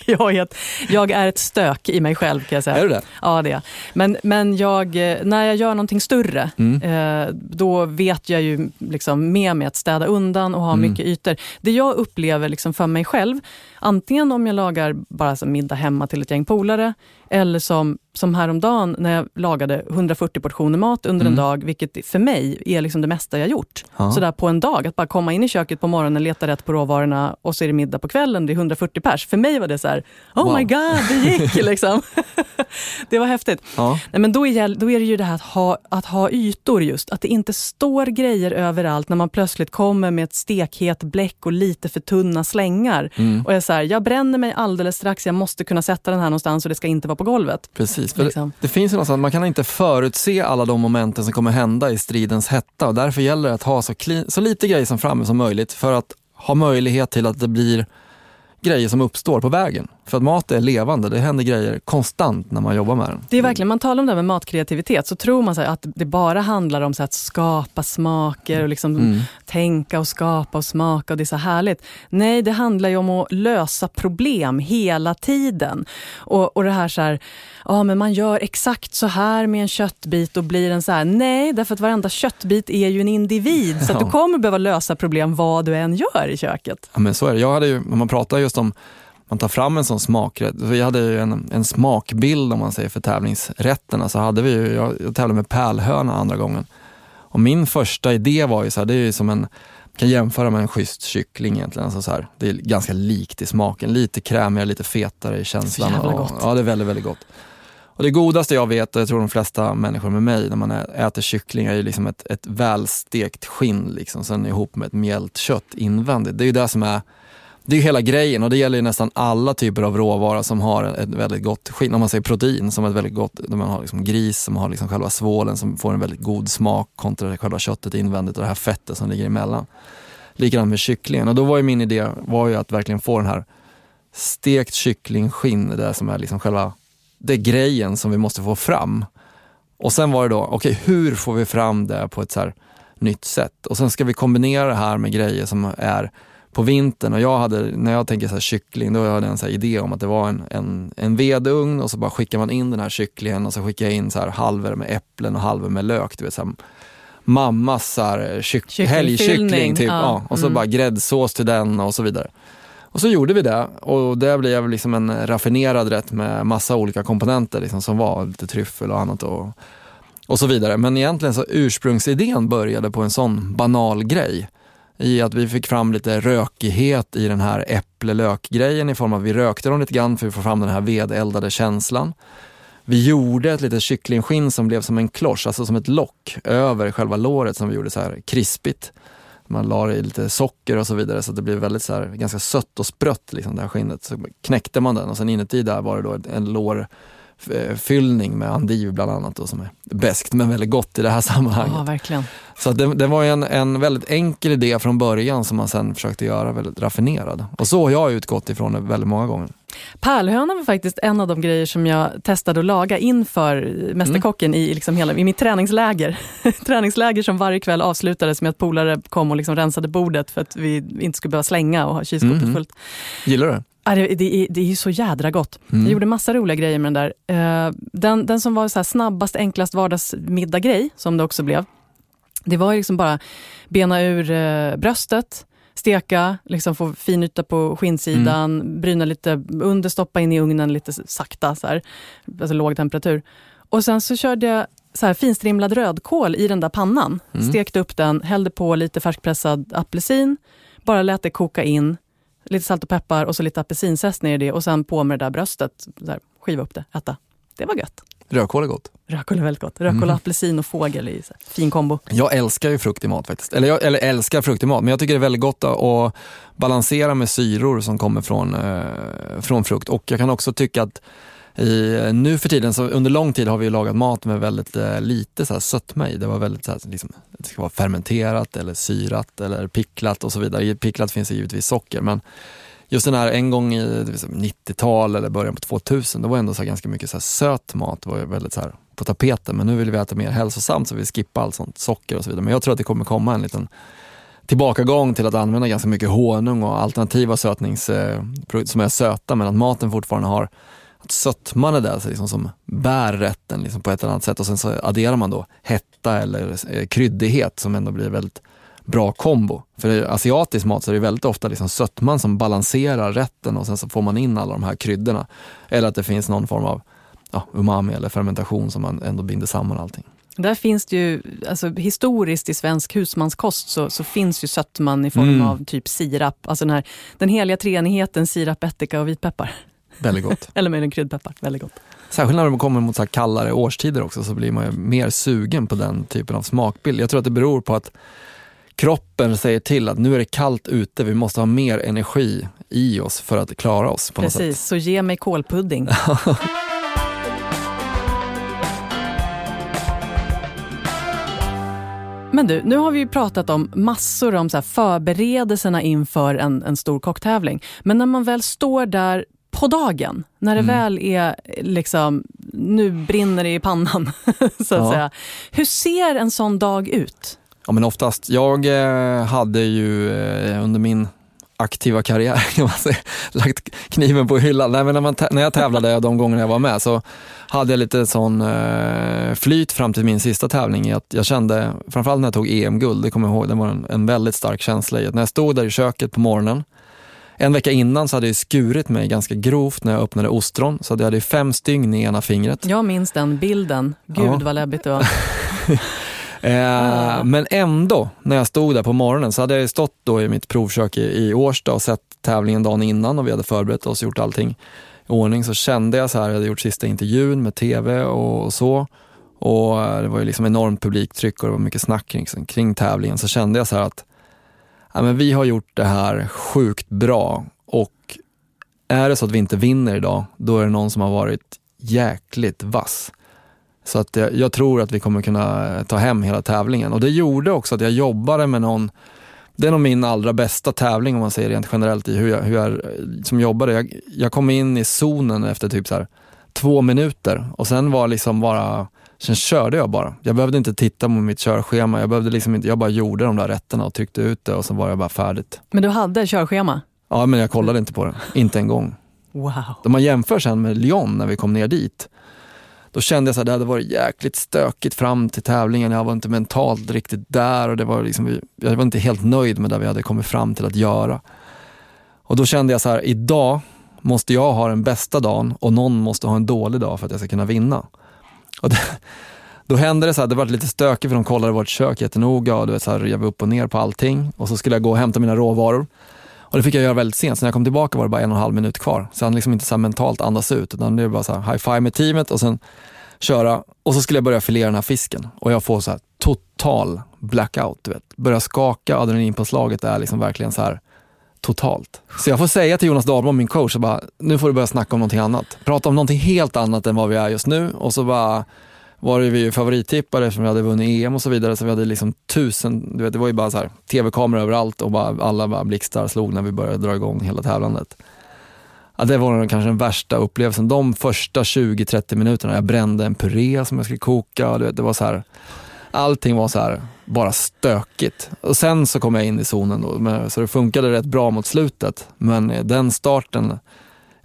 Jag är, ett, jag är ett stök i mig själv kan jag säga. Är du det? Ja, det är. Men, men jag, eh, när jag gör någonting större, Mm. eh, då vet jag ju liksom med mig att städa undan och ha Mm. mycket ytor. Det jag upplever liksom för mig själv, antingen om jag lagar bara så middag hemma till ett gäng polare, eller som, som häromdagen när jag lagade 140 portioner mat under en Mm. dag, vilket för mig är liksom det mesta jag gjort. Ja. Sådär på en dag, att bara komma in i köket på morgonen, leta rätt på råvarorna och så är det middag på kvällen, 140 pers. För mig var det så här, oh Wow. my god, det gick liksom. det var häftigt. Ja. Nej, men då, är, då är det ju det här att ha, att ha ytor just, att det inte står grejer överallt när man plötsligt kommer med ett stekhet bläck och lite för tunna slängar. Mm. Och jag är så här, jag bränner mig alldeles strax, jag måste kunna sätta den här någonstans och det ska inte vara på golvet. Precis. Liksom. det, det finns ju någonstans, man kan inte förutse alla de momenten som kommer hända i stridens hetta och därför gäller det att ha så, clean, så lite grejer som framme som möjligt för att ha möjlighet till att det blir grejer som uppstår på vägen. För att mat är levande, det händer grejer konstant när man jobbar med den. Det är verkligen, man talar om det här med matkreativitet, så tror man så att det bara handlar om så att skapa smaker och liksom Mm. tänka och skapa och smaka och det är så härligt. Nej, det handlar ju om att lösa problem hela tiden. Och, och det här så här, ja men man gör exakt så här med en köttbit och blir en så här, nej, därför att varenda köttbit är ju en individ. Så att du Ja. kommer behöva lösa problem vad du än gör i köket. Ja, men så är det. Jag hade ju, man pratar just om man tar fram en sån smakrätt. Vi hade ju en, en smakbild om man säger för tävlingsrätterna. Så hade vi ju, jag, jag tävlade med pärlhöna andra gången. Och min första idé var ju så här, det är ju som en, kan jämföra med en schysst kyckling egentligen. Alltså så här, det är ganska likt i smaken, lite krämigare, lite fetare i känslan. jävla Och- gott. Ja, det är väldigt, väldigt gott. Och det godaste jag vet, och jag tror de flesta människor med mig, när man äter kyckling, är ju liksom ett, ett välstekt skinn liksom, sen ihop med ett mjält kött invändigt. Det är ju det som är det är ju hela grejen och det gäller ju nästan alla typer av råvara som har ett väldigt gott skinn. Om man säger protein som är ett väldigt gott, där man har liksom gris som har liksom själva svålen som får en väldigt god smak kontra själva köttet invändigt och det här fettet som ligger emellan. Likadant med kycklingen och då var ju min idé var ju att verkligen få den här stekt kycklingskinn, det som är liksom själva, det grejen som vi måste få fram. Och sen var det då, okej hur får vi fram det på ett så här nytt sätt? Och sen ska vi kombinera det här med grejer som är på vintern och jag hade, när jag tänker så här kyckling, då hade jag en så idé om att det var en, en, en vedugn och så bara skickar man in den här kycklingen och så skickar jag in så här halvor med äpplen och halvor med lök. Du vet, så här, mammas så här, kyck, Kycklingfyllning, helgkyckling typ. ja. Ja. och så Mm. bara gräddsås till den och så vidare. Och så gjorde vi det och det blev liksom en raffinerad rätt med massa olika komponenter liksom, som var lite tryffel och annat. Och, och så vidare. Men egentligen så ursprungsidén började på en sån banal grej. I att vi fick fram lite rökighet i den här äpple-lök-grejen i form av att vi rökte dem lite grann för att få fram den här vedeldade känslan. Vi gjorde ett litet kycklingskinn som blev som en klosch, alltså som ett lock över själva låret som vi gjorde så här krispigt. Man la i lite socker och så vidare så att det blev väldigt så här, ganska sött och sprött liksom, det här skinnet. Så knäckte man den och sen inuti där var det då en lår lårfyllning med endiv bland annat då, som är beskt men väldigt gott i det här sammanhanget. Ja, verkligen. Så det, det var en, en väldigt enkel idé från början som man sen försökte göra väldigt raffinerad. Och så har jag utgått ifrån det väldigt många gånger. Pärlhönan var faktiskt en av de grejer som jag testade att laga inför Mästerkocken i, liksom hela, i mitt träningsläger. träningsläger som varje kväll avslutades med att polare kom och liksom rensade bordet för att vi inte skulle behöva slänga och ha kylskåpet Mhm. fullt. Gillar du det? Det, det, är, det är ju så jädra gott. Mm. Jag gjorde massa roliga grejer med den där. Eh, den, den som var så snabbast, enklast vardagsmiddaggrej, som det också blev, det var liksom bara bena ur eh, bröstet, steka, liksom få fin yta på skinnsidan, bryna lite under, stoppa in i ugnen lite sakta, så här, alltså låg temperatur. Och sen så körde jag så här finstrimlad rödkål i den där pannan. Mm. Stekte upp den, hällde på lite färskpressad apelsin, bara lät det koka in, lite salt och peppar och så lite apelsinzest ner i det och sen på med det där bröstet, här, skiva upp det, äta. Det var gött. Rödkål är gott. Rödkål är väldigt gott. Rödkål, Mm. apelsin och fågel här, fin kombo. Jag älskar ju frukt i mat faktiskt. Eller jag eller älskar frukt i mat, men jag tycker det är väldigt gott att balansera med syror som kommer från, eh, från frukt. Och jag kan också tycka att i, nu för tiden, så under lång tid har vi lagat mat med väldigt eh, lite så här sötma i. Det var väldigt så här, liksom, det ska vara fermenterat eller syrat eller picklat och så vidare. I picklat finns det givetvis socker, men just den här en gång i 90-tal eller början på 2000, det var ändå så här ganska mycket så här söt mat. Det var väldigt så här på tapeten, men nu vill vi äta mer hälsosamt så vi skippar allt sånt socker och så vidare. Men jag tror att det kommer komma en liten tillbakagång till att använda ganska mycket honung och alternativa sötningsprodukter eh, som är söta men att maten fortfarande har sötman är det alltså liksom som bär rätten liksom på ett eller annat sätt och sen så adderar man då hetta eller eh, kryddighet som ändå blir väldigt bra kombo. För i asiatisk mat så är det väldigt ofta liksom sötman som balanserar rätten och sen så får man in alla de här kryddorna. Eller att det finns någon form av ja, umami eller fermentation som man ändå binder samman allting. Där finns det ju, alltså historiskt i svensk husmanskost så, så finns ju sötman i form Mm. av typ sirap, alltså den, här, den heliga treenigheten sirap, ättika och vitpeppar. Väldigt gott. Eller möjligen kryddpeppar, väldigt gott. Särskilt när man kommer mot så kallare årstider också så blir man ju mer sugen på den typen av smakbild. Jag tror att det beror på att kroppen säger till att nu är det kallt ute, vi måste ha mer energi i oss för att klara oss på något sätt. Precis, så ge mig kålpudding. Men du, nu har vi ju pratat om massor om så här förberedelserna inför en, en stor kocktävling. Men när man väl står där på dagen, när det Mm. väl är liksom, nu brinner det i pannan, så att Ja. säga. Hur ser en sån dag ut? Ja men oftast, jag eh, hade ju eh, under min aktiva karriär kan man säga, lagt kniven på hyllan. Nej, men när, man, när jag tävlade de gångerna jag var med så hade jag lite sån eh, flyt fram till min sista tävling i att jag kände, framförallt när jag tog EM-guld, det kommer jag ihåg, det var en, en väldigt stark känsla i att när jag stod där i köket på morgonen en vecka innan så hade jag skurit mig ganska grovt när jag öppnade ostron, så jag hade fem stygn i ena fingret. Jag minns den bilden. Gud Ja. vad läbbigt det var. Eh, men ändå, när jag stod där på morgonen så hade jag stått då i mitt provkök i, i Årsta och sett tävlingen dagen innan och vi hade förberett oss och gjort allting i ordning. Så kände jag så här, jag hade gjort sista intervjun med tv och, så. Och eh, det var ju liksom enormt publiktryck och det var mycket snack kring, kring tävlingen. Så kände jag så här att ja, men vi har gjort det här sjukt bra och är det så att vi inte vinner idag, då är det någon som har varit jäkligt vass. Så att jag, jag tror att vi kommer kunna eh, ta hem hela tävlingen. Och det gjorde också att jag jobbade med någon, det är nog min allra bästa tävling om man säger rent generellt i hur jag, hur jag eh, som jobbade. Jag, jag kom in i zonen efter typ så här två minuter och sen var liksom bara, sen körde jag bara. Jag behövde inte titta på mitt körschema, jag, behövde liksom inte, jag bara gjorde de där rätterna och tryckte ut det och så var jag bara färdigt. Men du hade körschema? Ja men jag kollade inte på det, inte en gång. Wow. Om man jämför sen med Lyon när vi kom ner dit, då kände jag att det hade varit jäkligt stökigt fram till tävlingen. Jag var inte mentalt riktigt där och det var liksom, jag var inte helt nöjd med det vi hade kommit fram till att göra. Och då kände jag så här, idag måste jag ha den bästa dagen och någon måste ha en dålig dag för att jag ska kunna vinna. Och det, då hände det så här, det var lite stökigt för de kollade vårt kök jättenoga och du vet, så här, rev upp och ner på allting. Och så skulle jag gå och hämta mina råvaror. Och det fick jag göra väldigt sent, så när jag kom tillbaka var det bara en och en halv minut kvar. Så han liksom inte så här mentalt andas ut, utan det var bara så här high five med teamet och sen köra. Och så skulle jag börja filera den här fisken och jag får så här total blackout. Du vet. Börjar skaka, adrenalinpåslaget är liksom verkligen så här totalt. Så jag får säga till Jonas Dahlbom, min coach, så bara, nu får du börja snacka om någonting annat. Prata om någonting helt annat än vad vi är just nu. Och så bara var det vi ju favorittippare eftersom vi hade vunnit EM och så vidare. Så vi hade liksom tusen, du vet, det var ju bara så här tv-kameror överallt och bara, alla bara blixtar slog när vi började dra igång hela tävlandet. Ja, det var nog kanske den värsta upplevelsen. De första 20-30 minuterna, jag brände en puré som jag skulle koka. Du vet, det var så här, allting var så här, bara stökigt. Och sen så kom jag in i zonen då, så det funkade rätt bra mot slutet. Men eh, den starten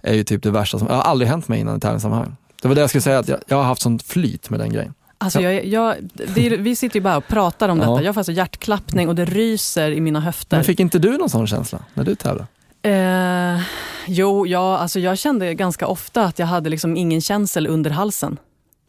är ju typ det värsta som, det har aldrig hänt mig innan i tävlingssammanhang. Det var det jag skulle säga, att jag, jag har haft sånt flyt med den grejen. Alltså jag, jag, är, vi sitter ju bara och pratar om Ja. detta. Jag får alltså hjärtklappning och det ryser i mina höfter. Men fick inte du någon sån känsla när du tävlade? Eh, jo, ja, alltså jag kände ganska ofta att jag hade liksom ingen känsel under halsen.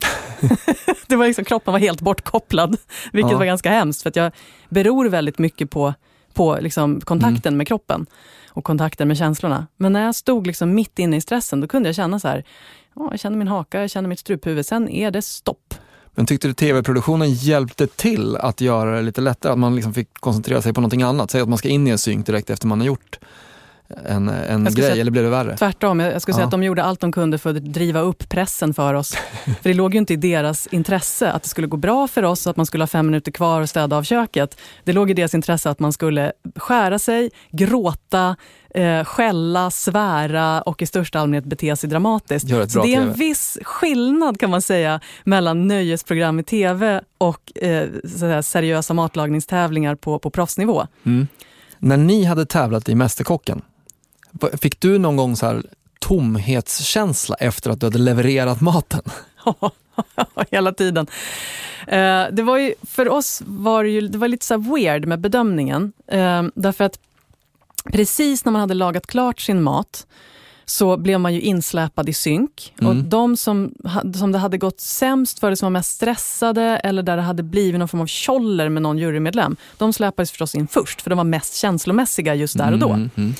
det var liksom, kroppen var helt bortkopplad, vilket Ja. var ganska hemskt. För att jag beror väldigt mycket på, på liksom kontakten med kroppen och kontakten med känslorna. Men när jag stod liksom mitt inne i stressen, då kunde jag känna så här, ja, jag känner min haka, jag känner mitt struphuvud, sen är det stopp. Men tyckte du tv-produktionen hjälpte till att göra det lite lättare? Att man liksom fick koncentrera sig på någonting annat? Säg att man ska in i en synk direkt efter man har gjort en, en grej, säga- eller blev det värre? Tvärtom, jag skulle säga Ja. att de gjorde allt de kunde för att driva upp pressen för oss. För det låg ju inte i deras intresse att det skulle gå bra för oss, att man skulle ha fem minuter kvar och städa av köket. Det låg i deras intresse att man skulle skära sig, gråta, eh, skälla, svära och i största allmänhet bete sig dramatiskt. Så det är en TV. viss skillnad kan man säga mellan nöjesprogram i tv och eh, säga, seriösa matlagningstävlingar på, på proffsnivå. Mm. När ni hade tävlat i Mästerkocken, fick du någon gång så här tomhetskänsla efter att du hade levererat maten? hela tiden. Eh, det var ju, för oss var det, ju, det var lite så weird med bedömningen. Eh, därför att precis när man hade lagat klart sin mat så blev man ju insläpad i synk. Mm. Och de som, som det hade gått sämst för, som var mest stressade eller där det hade blivit någon form av tjoller med någon jurymedlem, de släpades förstås in först, för de var mest känslomässiga just där och då. Mm, mm.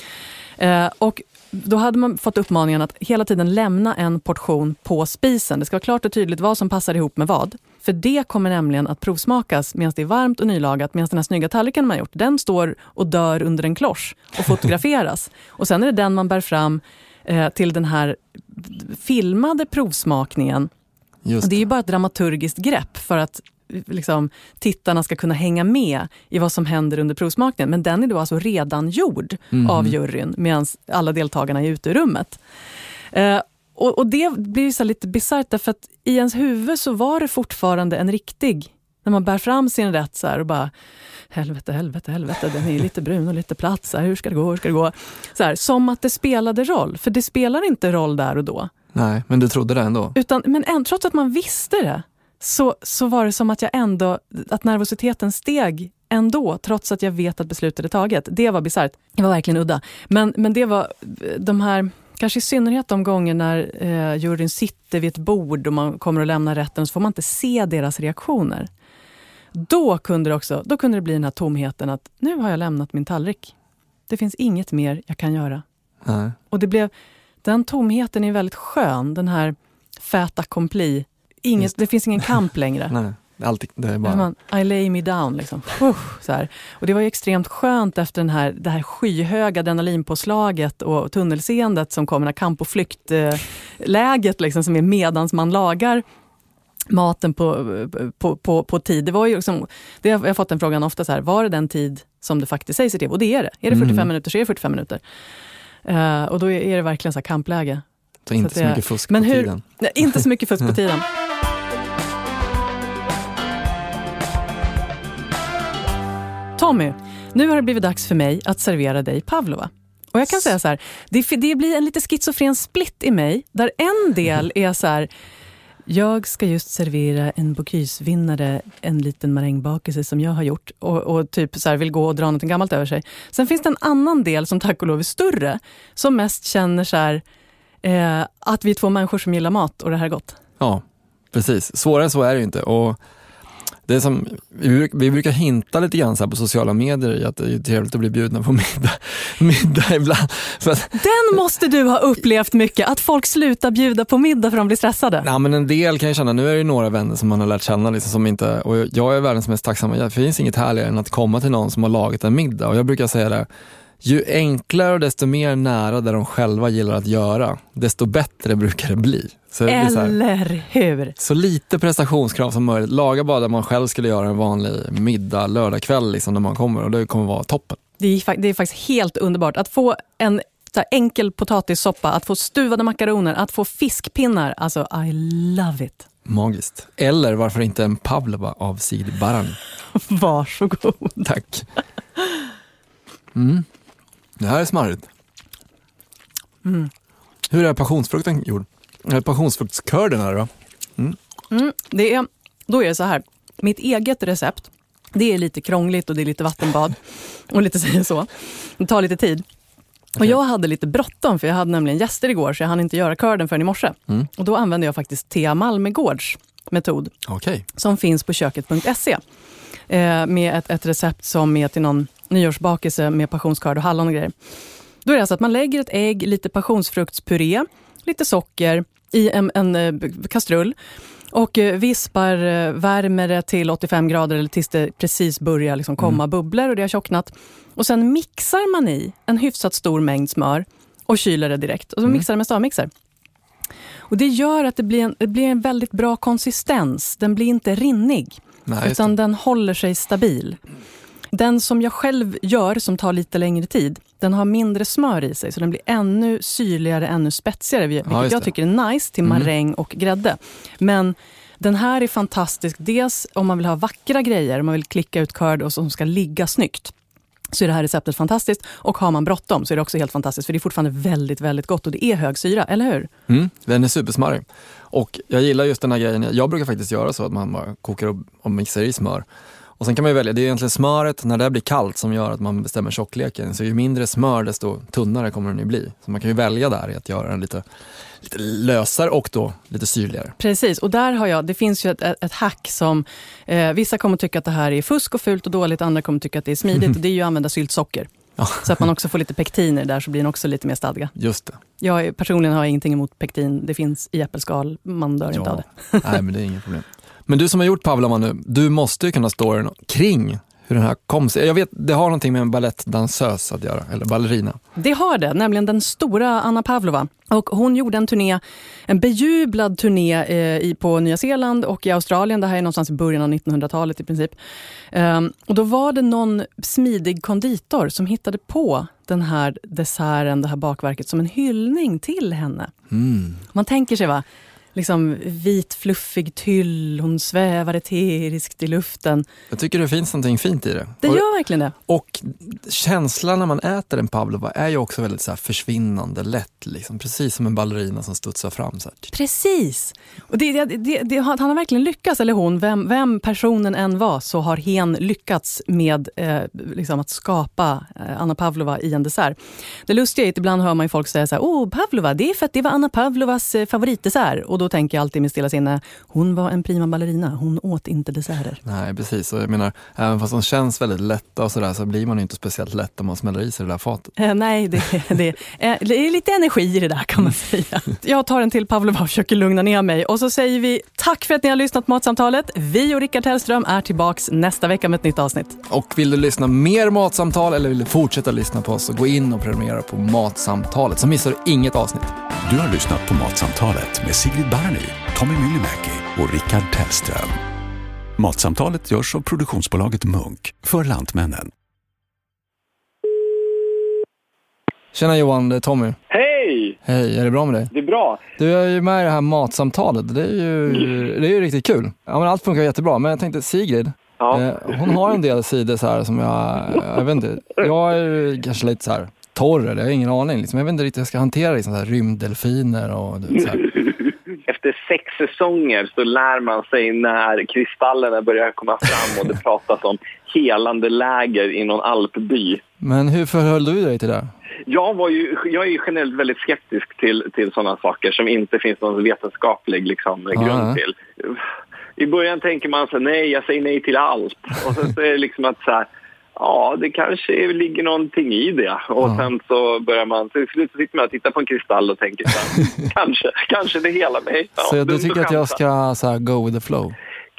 Eh, och då hade man fått uppmaningen att hela tiden lämna en portion på spisen. Det ska vara klart och tydligt vad som passar ihop med vad. För det kommer nämligen att provsmakas medan det är varmt och nylagat, medan den här snygga tallriken man gjort, den står och dör under en klosch och fotograferas. och sen är det den man bär fram eh, till den här filmade provsmakningen och det är ju bara ett dramaturgiskt grepp för att liksom, tittarna ska kunna hänga med i vad som händer under provsmakningen. Men den är då alltså redan gjord Mhm. av juryn medan alla deltagarna är ute ur rummet. Eh, och, och det blir så lite bisarrt därför att i ens huvud så var det fortfarande en riktig, när man bär fram sin rätt så här och bara helvete, helvete, helvete, den är lite brun och lite platt, så här, hur ska det gå, hur ska det gå? Så här, som att det spelade roll, för det spelar inte roll där och då. Nej, men du trodde det ändå? Utan, men än, trots att man visste det, så, så var det som att jag ändå, att nervositeten steg ändå, trots att jag vet att beslutet är taget. Det var bisarrt. Det var verkligen udda. Men, men det var de här, kanske i synnerhet de gånger när eh, juryn sitter vid ett bord och man kommer att lämna rätten, så får man inte se deras reaktioner. Då kunde det också, då kunde det bli den här tomheten att nu har jag lämnat min tallrik. Det finns inget mer jag kan göra. Nej. Och det blev, den tomheten är väldigt skön, den här fait accompli. Inget, Just. det finns ingen kamp längre. Nej. Alltid, det är bara... Man, I lay me down. Liksom. Så här. Och det var ju extremt skönt efter den här, det här skyhöga adrenalinpåslaget och tunnelseendet som kommer, den här kamp och flyktläget liksom, som är medans man lagar maten på, på, på, på tid. Det var ju liksom, det, jag har fått den frågan ofta, så här, var det den tid som det faktiskt sägs tv? Och det är det. Är det 45 Mm. minuter så är det 45 minuter. Eh, och då är det verkligen så här kampläge. Så inte Så så, det- mycket fusk på hur, tiden. nej, inte så mycket fusk på tiden. Tommy, nu har det blivit dags för mig att servera dig pavlova. Och jag kan säga så här, det, det blir en lite schizofren split i mig, där en del är så här, jag ska just servera en Bocuse-vinnare, en liten marängbakelse som jag har gjort och, och typ så här vill gå och dra något gammalt över sig. Sen finns det en annan del som tack och lov är större, som mest känner så här, eh, att vi är två människor som gillar mat och det här är gott. Ja, precis. Svårare än så är det ju inte. Och det är som, vi, vi brukar hinta lite grann på sociala medier i att det är trevligt att bli bjudna på middag, middag ibland. Att, Den måste du ha upplevt mycket, att folk slutar bjuda på middag för de blir stressade. ja, men en del kan jag känna, nu är det några vänner som man har lärt känna liksom, som inte, och jag är världens mest tacksamma, det finns inget härligare än att komma till någon som har lagat en middag. Och jag brukar säga det, ju enklare och desto mer nära där de själva gillar att göra, desto bättre brukar det bli. Så, det så, Eller hur? så lite prestationskrav som möjligt. Laga bara där man själv skulle göra en vanlig middag lördagkväll liksom, när man kommer och det kommer vara toppen. Det är, det är faktiskt helt underbart att få en så enkel potatissoppa, att få stuvade makaroner, att få fiskpinnar. Alltså, I love it. Magiskt. Eller varför inte en pavlova av Sigrid Baran. Varsågod. Tack. Mm. Det här är smarrigt. Mm. Hur är passionsfrukten gjord? Eller passionsfruktskörden här då? Mm, det är, då är det så här, mitt eget recept, det är lite krångligt och det är lite vattenbad och lite och så. Det tar lite tid. Och Okej. jag hade lite bråttom för jag hade nämligen gäster igår så jag hann inte göra körden förrän i morse. Mm. Och då använde jag faktiskt Thea Malmegårds metod Okej. som finns på köket.se. Eh, med ett, ett recept som är till någon nyårsbakelse med passionskörd och hallon och grejer. Då är det alltså att man lägger ett ägg, lite passionsfruktspuré, lite socker i en, en eh, kastrull. Och eh, vispar, eh, värmer det till 85 grader eller tills det precis börjar liksom komma bubblor och det har tjocknat. Och sen mixar man i en hyfsat stor mängd smör och kyler det direkt. Och så mixar det med stavmixer. Och det gör att det blir, en, det blir en väldigt bra konsistens. Den blir inte rinnig, Nej, utan den håller sig stabil. Den som jag själv gör, som tar lite längre tid, den har mindre smör i sig, så den blir ännu syrligare, ännu spetsigare, vilket just jag tycker är nice till maräng och grädde. Men den här är fantastisk, dels om man vill ha vackra grejer, om man vill klicka ut curd och som ska ligga snyggt så är det här receptet fantastiskt. Och har man bråttom så är det också helt fantastiskt, för det är fortfarande väldigt, väldigt gott och det är hög syra, eller hur? Mm, den är supersmarrig. Och jag gillar just den här grejen, jag brukar faktiskt göra så att man bara kokar och mixar i smör. Och sen kan man ju välja, det är egentligen smöret när det blir kallt som gör att man bestämmer tjockleken. Så ju mindre smör desto tunnare kommer den ju bli. Så man kan ju välja där i att göra den lite, lite lösare och då lite syrligare. Precis, och där har jag, det finns ju ett, ett, hack som eh, vissa kommer tycka att det här är fusk och fult och dåligt, andra kommer tycka att det är smidigt. och det är ju att använda syltsocker. Ja. Så att man också får lite pektiner där så blir den också lite mer stadga. Just det. Jag personligen har jag ingenting emot pektin, det finns i äppelskal, man dör inte av det. Nej, men det är inget problem. Men du som har gjort Pavlova nu, du måste ju kunna storyn kring hur den här kom sig. Jag vet, det har någonting med en balettdansös att göra, eller ballerina. Det har det, nämligen den stora Anna Pavlova. Och hon gjorde en turné, en bejublad turné eh, i, på Nya Zeeland och i Australien. Det här är någonstans i början av 1900-talet i princip. Ehm, och då var det någon smidig konditor som hittade på den här desserten, det här bakverket, som en hyllning till henne. Man tänker sig va, liksom vit fluffig tyll, hon svävar eteriskt i luften. Jag tycker det finns någonting fint i det. Det och, gör verkligen det. och känslan när man äter en Pavlova är ju också väldigt så försvinnande lätt, liksom. precis som en ballerina som studsar fram. Så här. Precis! Och det, det, det, han har verkligen lyckats, eller hon, vem, vem personen än var, så har hen lyckats med eh, liksom att skapa eh, Anna Pavlova i en dessert. Det lustiga är att ibland hör man folk säga så här, oh Pavlova, det är för att det var Anna Pavlovas eh, favoritdessert. Och då tänker jag alltid mitt stilla sinne, hon var en prima ballerina, hon åt inte desserter. Nej, precis. Och jag menar, även fast de känns väldigt lätta och sådär så blir man inte speciellt lätt om man smäller i sig det där fatet. Eh, nej, det, det, eh, det är lite energi i det där kan man säga. Jag tar en till Pavlova och försöker lugna ner mig. Och så säger vi tack för att ni har lyssnat på Matsamtalet. Vi och Rickard Hellström är tillbaks nästa vecka med ett nytt avsnitt. Och vill du lyssna mer Matsamtal eller vill du fortsätta lyssna på oss så gå in och prenumerera på Matsamtalet så missar du inget avsnitt. Du har lyssnat på Matsamtalet med Sigrid Barny, Tommy Myllymäki och Rickard Tellström. Matsamtalet görs av produktionsbolaget Munk för Lantmännen. Tjena Johan, det är Tommy. Hej! Hej, är det bra med dig? Det är bra. Du är ju med i det här matsamtalet. Det är ju, det är ju riktigt kul. Ja, men allt funkar jättebra, men jag tänkte Sigrid, Ja. eh, hon har en del sidor så här som jag, jag vet inte, jag är ju kanske lite så här torr eller jag har ingen aning. Liksom. Jag vet inte riktigt hur jag ska hantera liksom, så här, rymddelfiner och så här. Efter sex säsonger så lär man sig när kristallerna börjar komma fram och det pratas om helande läger i någon alpby. Men hur förhöll du dig till det? Jag, var ju, jag är ju generellt väldigt skeptisk till, till sådana saker som inte finns någon vetenskaplig liksom, grund Ja. till. I början tänker man så nej, jag säger nej till allt. Och sen så är det liksom att så här, ja, det kanske ligger någonting i det. Och Ja. sen så börjar man, till slut så sitter man och tittar på en kristall och tänker så här, kanske, kanske det hela mig. Ja, Så du tycker att jag ska så här, go with the flow?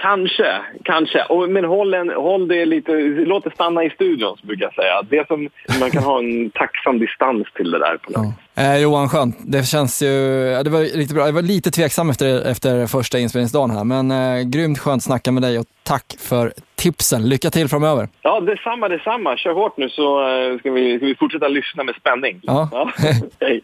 Kanske, kanske. Och, men håll, en, håll det lite, låt det stanna i studion, så brukar jag säga. Det som, man kan ha en tacksam distans till det där. På något. Ja. Eh, Johan, skönt. Det känns ju, ja, det var riktigt bra. Jag var lite tveksam efter, efter första inspelningsdagen här, men eh, grymt skönt att snacka med dig och tack för tipsen. Lycka till framöver. Ja, detsamma, detsamma. Kör hårt nu så eh, ska vi, ska vi fortsätta lyssna med spänning. Ja. Hej.